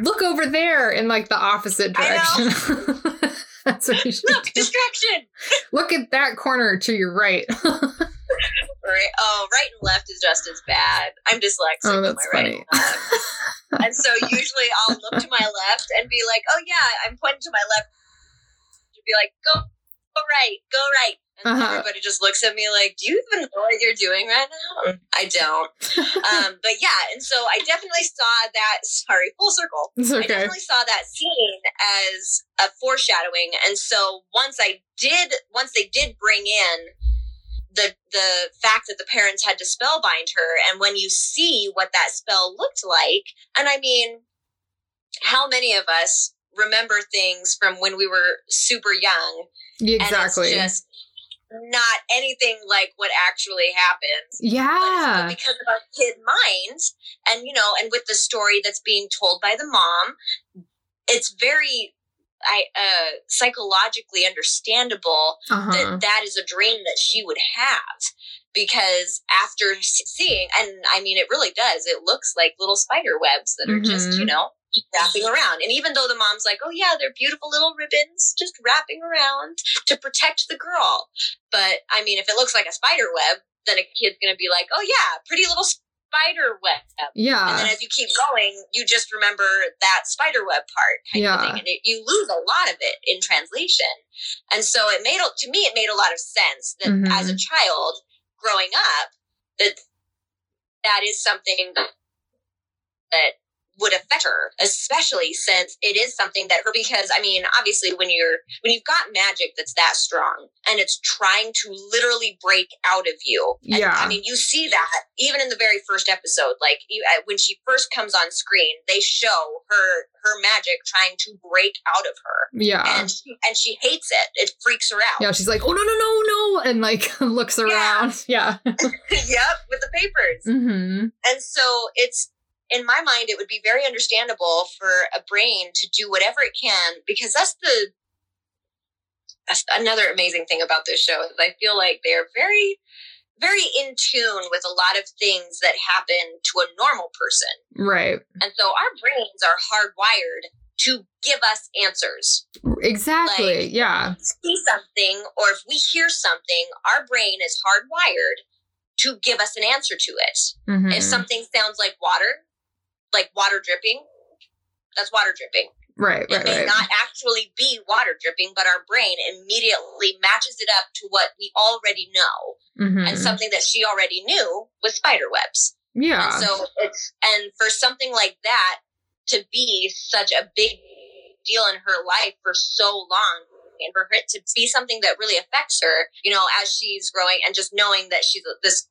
look over there in like the opposite direction. That's what he should Look, do. distraction. Look at that corner to your right. Right? Oh, right and left is just as bad. I'm dyslexic. oh, that's my right funny. and left. and so usually I'll look to my left and be like, "Oh yeah, I'm pointing to my left." To be like, "Go, go right, go right." And Uh-huh. everybody just looks at me like, "Do you even know what you're doing right now?" I don't. um, but yeah, and so I definitely saw that. Sorry, full circle. It's I definitely saw that scene as a foreshadowing. And so once I did, once they did bring in the the fact that the parents had to spellbind her, and when you see what that spell looked like, and I mean, how many of us remember things from when we were super young? Exactly. Just not anything like what actually happened yeah. because of our kid minds and you know and with the story that's being told by the mom it's very i uh psychologically understandable Uh-huh. that that is a dream that she would have because after seeing and i mean it really does it looks like little spider webs that are just Mhm. you know wrapping around and even though the mom's like oh yeah they're beautiful little ribbons just wrapping around to protect the girl but i mean if it looks like a spider web then a kid's gonna be like oh yeah pretty little spider web Yeah. and then as you keep going you just remember that spider web part kind Yeah. of thing and it, you lose a lot of it in translation and so it made to me it made a lot of sense that Mhm. as a child growing up that that is something that would affect her especially since it is something that her because i mean obviously when you're when you've got magic that's that strong and it's trying to literally break out of you and, Yeah. i mean you see that even in the very first episode like you, uh, when she first comes on screen they show her her magic trying to break out of her Yeah. and she, and she hates it it freaks her out Yeah, she's like, oh no, no, no, no, and like looks around. Yeah. yep with the papers hmm And so it's in my mind, it would be very understandable for a brain to do whatever it can because that's the that's another amazing thing about this show is I feel like they're very very in tune with a lot of things that happen to a normal person. Right. And so our brains are hardwired to give us answers. Exactly. Like- yeah. See something or if we hear something, our brain is hardwired to give us an answer to it. Mhm. If something sounds like water, like water dripping, that's water dripping. Right. It Right. may Right. not actually be water dripping, but our brain immediately matches it up to what we already know. Mhm. And something that she already knew was spider webs. Yeah. And so it's, and for something like that to be such a big deal in her life for so long, and for it to be something that really affects her, you know, as she's growing and just knowing that she's this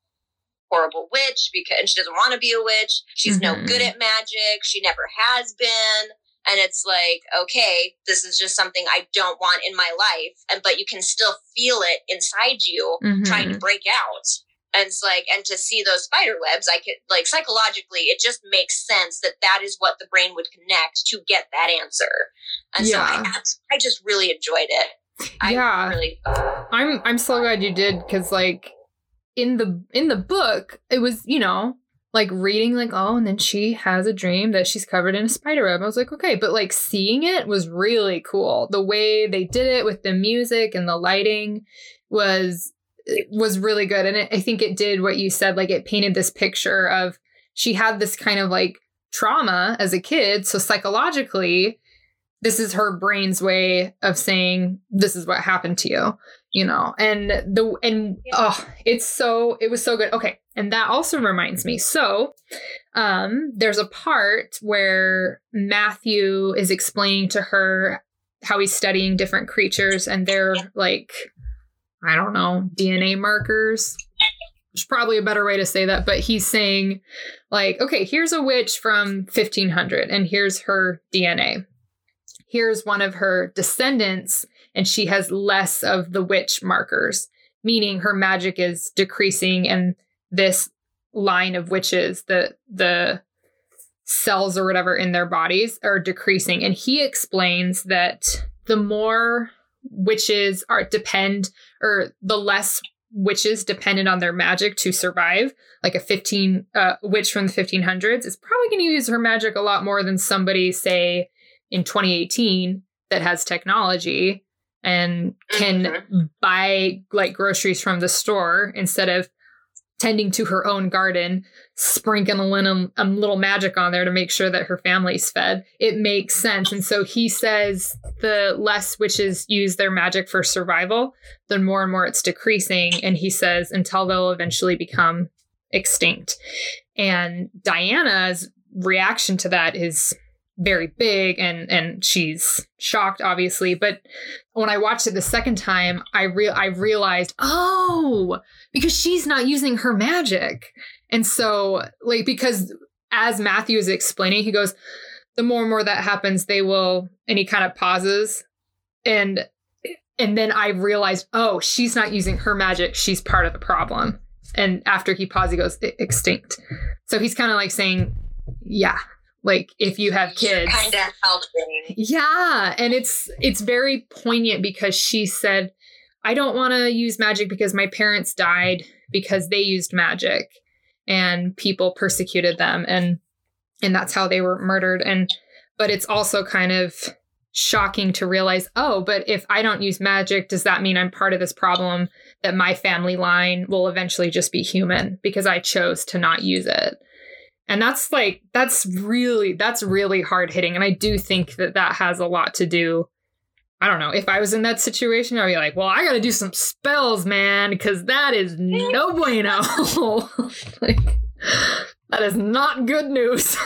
horrible witch because and she doesn't want to be a witch. She's no Mhm. good at magic. She never has been. And it's like, okay, this is just something I don't want in my life. And but you can still feel it inside you trying to Mhm. break out. And it's like, and to see those spider webs, I could like psychologically, it just makes sense that that is what the brain would connect to get that answer. And so Yeah. I, I just really enjoyed it. I Yeah. really, I'm I'm so glad you did because like in the in the book it was you know like reading like oh and then she has a dream that she's covered in a spider web. I was like okay, but like seeing it was really cool. The way they did it with the music and the lighting was was really good and it, I think it did what you said like it painted this picture of she had this kind of like trauma as a kid so psychologically this is her brain's way of saying this is what happened to you you know and the and oh it's so it was so good. Okay and that also reminds me. So um there's a part where matthew is explaining to her how he's studying different creatures and they're like i don't know dna markers. There's probably a better way to say that but he's saying like okay here's a witch from 1500 and here's her dna here's one of her descendants and she has less of the witch markers, meaning her magic is decreasing and this line of witches, the the cells or whatever in their bodies are decreasing. And he explains that the more witches are depend or the less witches dependent on their magic to survive like a 15 uh, witch from the 1500s is probably going to use her magic a lot more than somebody say in 2018 that has technology and can mm-hmm. buy like groceries from the store instead of tending to her own garden, sprinkling a little, a little magic on there to make sure that her family's fed. It makes sense. And so he says the less witches use their magic for survival, the more and more it's decreasing. And he says until they'll eventually become extinct. And Diana's reaction to that is very big and and she's shocked obviously but when i watched it the second time i real i realized oh because she's not using her magic. And so like because as matthew is explaining he goes the more and more that happens they will and he kind of pauses. And and then i realized oh she's not using her magic. She's part of the problem. And after he pauses he goes extinct. So he's kind of like saying yeah like if you have kids. kind of helping yeah and it's it's very poignant because she said i don't want to use magic because my parents died because they used magic and people persecuted them and and that's how they were murdered. And but it's also kind of shocking to realize oh but if i don't use magic does that mean i'm part of this problem that my family line will eventually just be human because i chose to not use it and that's like that's really that's really hard hitting and i do think that that has a lot to do i don't know if i was in that situation i'd be like well i gotta do some spells man because that is no bueno. Like that is not good news.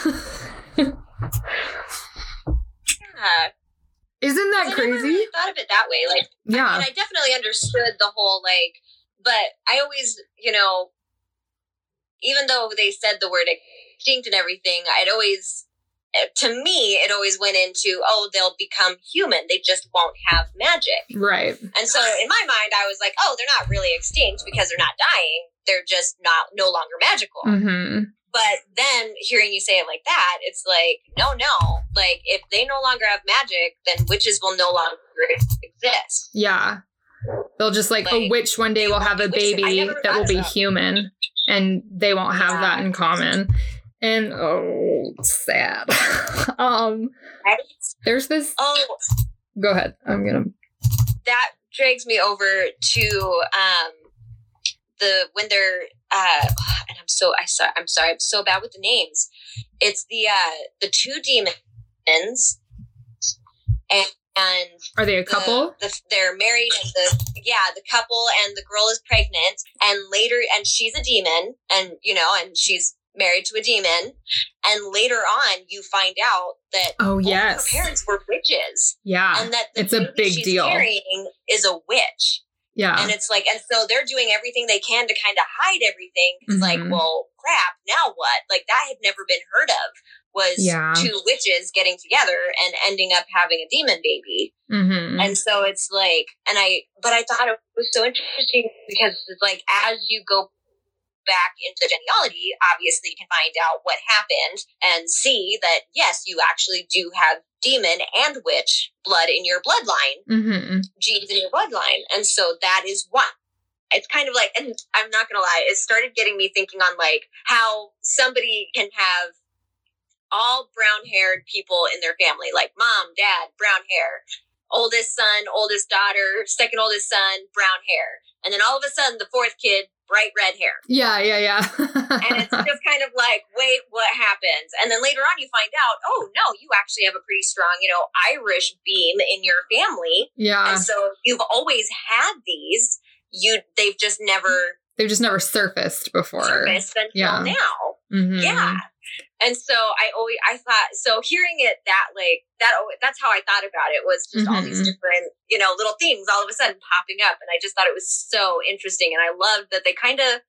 Yeah. isn't that I crazy? really thought of it that way like yeah. I, mean, I definitely understood the whole like but i always you know even though they said the word extinct and everything, I'd always, eh, to me, it always went into, oh, they'll become human. They just won't have magic. Right. And so in my mind, I was like, oh, they're not really extinct because they're not dying. They're just not no longer magical. Mm-hmm. But then hearing you say it like that, it's like, no, no. Like, if they no longer have magic, then witches will no longer exist. Yeah. They'll just like, like a witch one day will have a baby that will be human and they won't have yeah. that in common and oh sad. Um there's this oh. Go ahead. I'm gonna that drags me over to um the when they're uh and i'm so i sorry i'm sorry i'm so bad with the names. It's the uh the two demons and and are they a couple? the, the, they're married and the yeah the couple and the girl is pregnant and later and she's a demon and you know and she's married to a demon and later on you find out that oh yes her parents were witches yeah. and that it's a big deal. carrying is a witch. Yeah. And it's like and so they're doing everything they can to kind of hide everything. It's mm-hmm. like well crap now what? Like that had never been heard of was yeah. two witches getting together and ending up having a demon baby. Mm-hmm. and so it's like and i but i thought it was so interesting because it's like as you go back into genealogy, obviously you can find out what happened and see that yes, you actually do have demon and witch blood in your bloodline, mm-hmm. genes in your bloodline. And so that is one. It's kind of like, and I'm not going to lie, it started getting me thinking on like how somebody can have all brown haired people in their family, like mom, dad, brown hair, oldest son, oldest daughter, second oldest son, brown hair. And then all of a sudden, the fourth kid, bright red hair. Yeah, yeah, yeah. and it's just kind of like, wait, what happens? And then later on, you find out, oh no, you actually have a pretty strong, you know, Irish beam in your family. Yeah. And so you've always had these. You, they've just never They've just never surfaced before. surfaced until Yeah. now. Mhm. Yeah. And so I always I thought so hearing it that like that that's how I thought about it was just all these Mhm. different you know little things all of a sudden popping up and I just thought it was so interesting and I loved that they kind of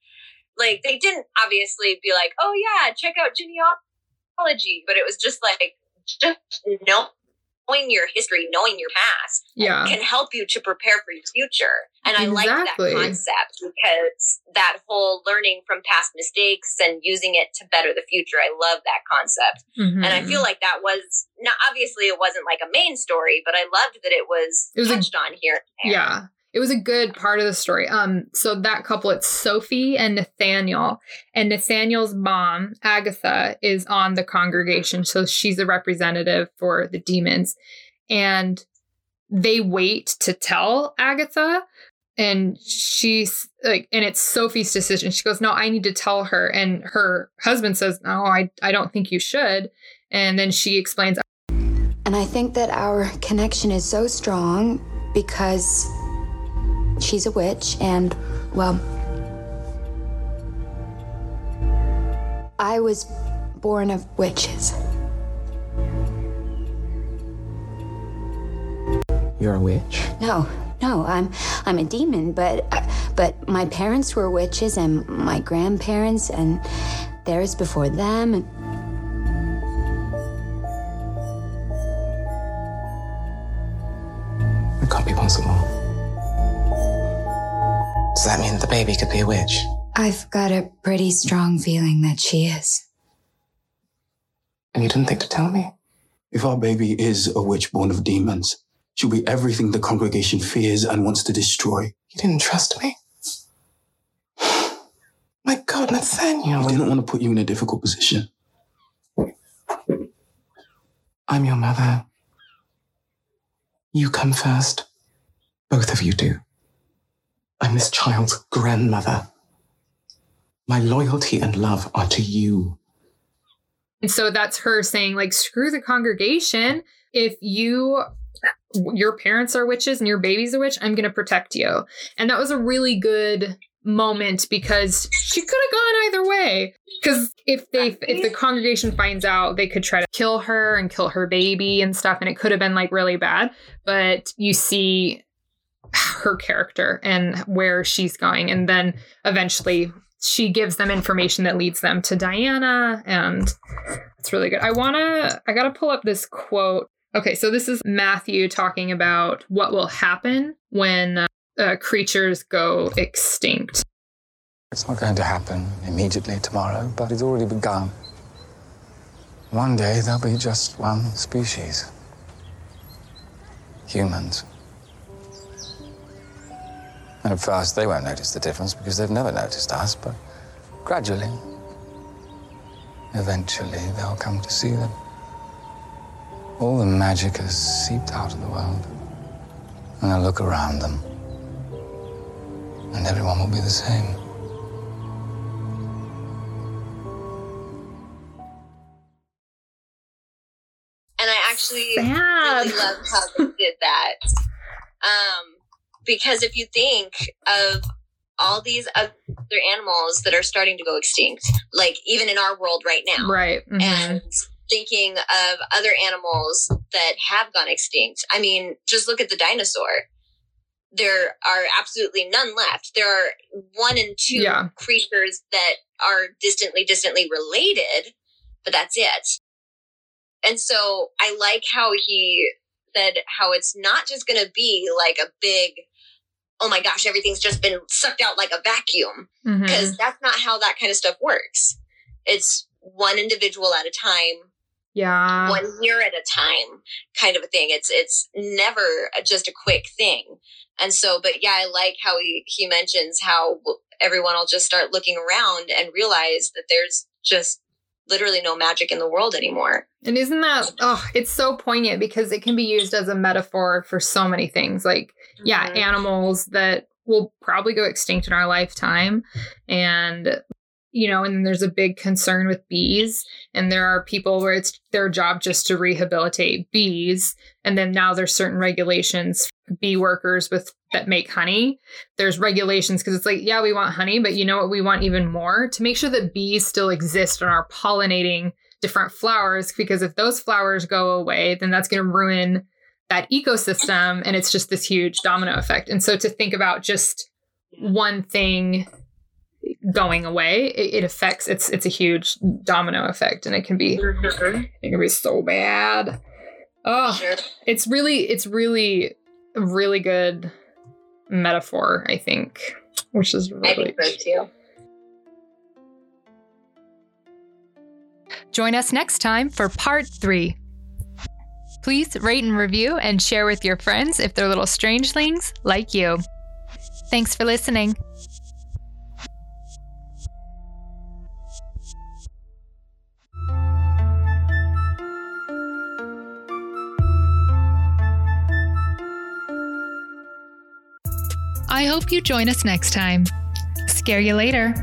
like they didn't obviously be like oh yeah check out genealogy but it was just like just know- knowing your history knowing your past Yeah. can help you to prepare for your future. And I like that concept because that whole learning from past mistakes and using it to better the future. I love that concept. And I feel mm-hmm. like that was not obviously it wasn't like a main story, but I loved that it was, It was a- touched on here. Yeah. It was a good part of the story. Um, so that couple, it's Sophie and Nathaniel. And Nathaniel's mom, Agatha, is on the congregation. So she's a representative for the demons. And they wait to tell Agatha. And she's like, and it's Sophie's decision. She goes, No, I need to tell her. And her husband says, No, I, I don't think you should. And then she explains, And I think that our connection is so strong because she's a witch and, well, I was born of witches. You're a witch? No, no, I'm I'm a demon, but but my parents were witches and my grandparents and theirs before them and It can't be possible. Does that mean the baby could be a witch? I've got a pretty strong feeling that she is. And you didn't think to tell me? If our baby is a witch born of demons, she'll be everything the congregation fears and wants to destroy. You didn't trust me? My God, Nathaniel. I didn't want to put you in a difficult position. I'm your mother. You come first. Both of you do. I'm this child's grandmother. My loyalty and love are to you. And so that's her saying, like, screw the congregation. If you, your parents are witches and your baby's a witch, I'm going to protect you. And that was a really good moment because she could have gone either way. Because if they, if the congregation finds out, they could try to kill her and kill her baby and stuff, and it could have been like really bad. But you see her character and where she's going, and then eventually she gives them information that leads them to Diana, and it's really good. I wanna, I gotta pull up this quote. Okay, so this is Matthew talking about what will happen when uh, creatures go extinct. It's not going to happen immediately tomorrow, but it's already begun. One day there'll be just one species humans. And at first they won't notice the difference because they've never noticed us, but gradually, eventually, they'll come to see that all the magic has seeped out of the world. And they'll look around them, and everyone will be the same. and I actually Sad. really love how they did that. Um, because if you think of all these other animals that are starting to go extinct, like even in our world right now, Right. mhm. and thinking of other animals that have gone extinct. I mean, just look at the dinosaur. There are absolutely none left. There are one and two Yeah. creatures that are distantly, distantly related, but that's it. And so I like how he said how it's not just going to be like a big, oh my gosh, everything's just been sucked out like a vacuum Mhm. because that's not how that kind of stuff works. It's one individual at a time, Yeah. one year at a time, kind of a thing. It's it's never just a quick thing. And so, but yeah, I like how he he mentions how everyone will just start looking around and realize that there's just literally no magic in the world anymore. And isn't that oh, it's so poignant because it can be used as a metaphor for so many things. Like, yeah, animals that will probably go extinct in our lifetime. And you know, and there's a big concern with bees. And there are people where it's their job just to rehabilitate bees. And then now there's certain regulations, bee workers with that make honey. There's regulations because it's like, yeah, we want honey, but you know what we want even more? To make sure that bees still exist and are pollinating different flowers. Because if those flowers go away, then that's going to ruin that ecosystem. And it's just this huge domino effect. And so to think about just one thing going away, it, it, affects it's it's a huge domino effect and it can be mm-hmm. it can be so bad. Oh it's really it's really really good metaphor, I think. Which is really I too. Join us next time for part three. Please rate and review and share with your friends if they're little strangelings like you. Thanks for listening. I hope you join us next time. Scare you later.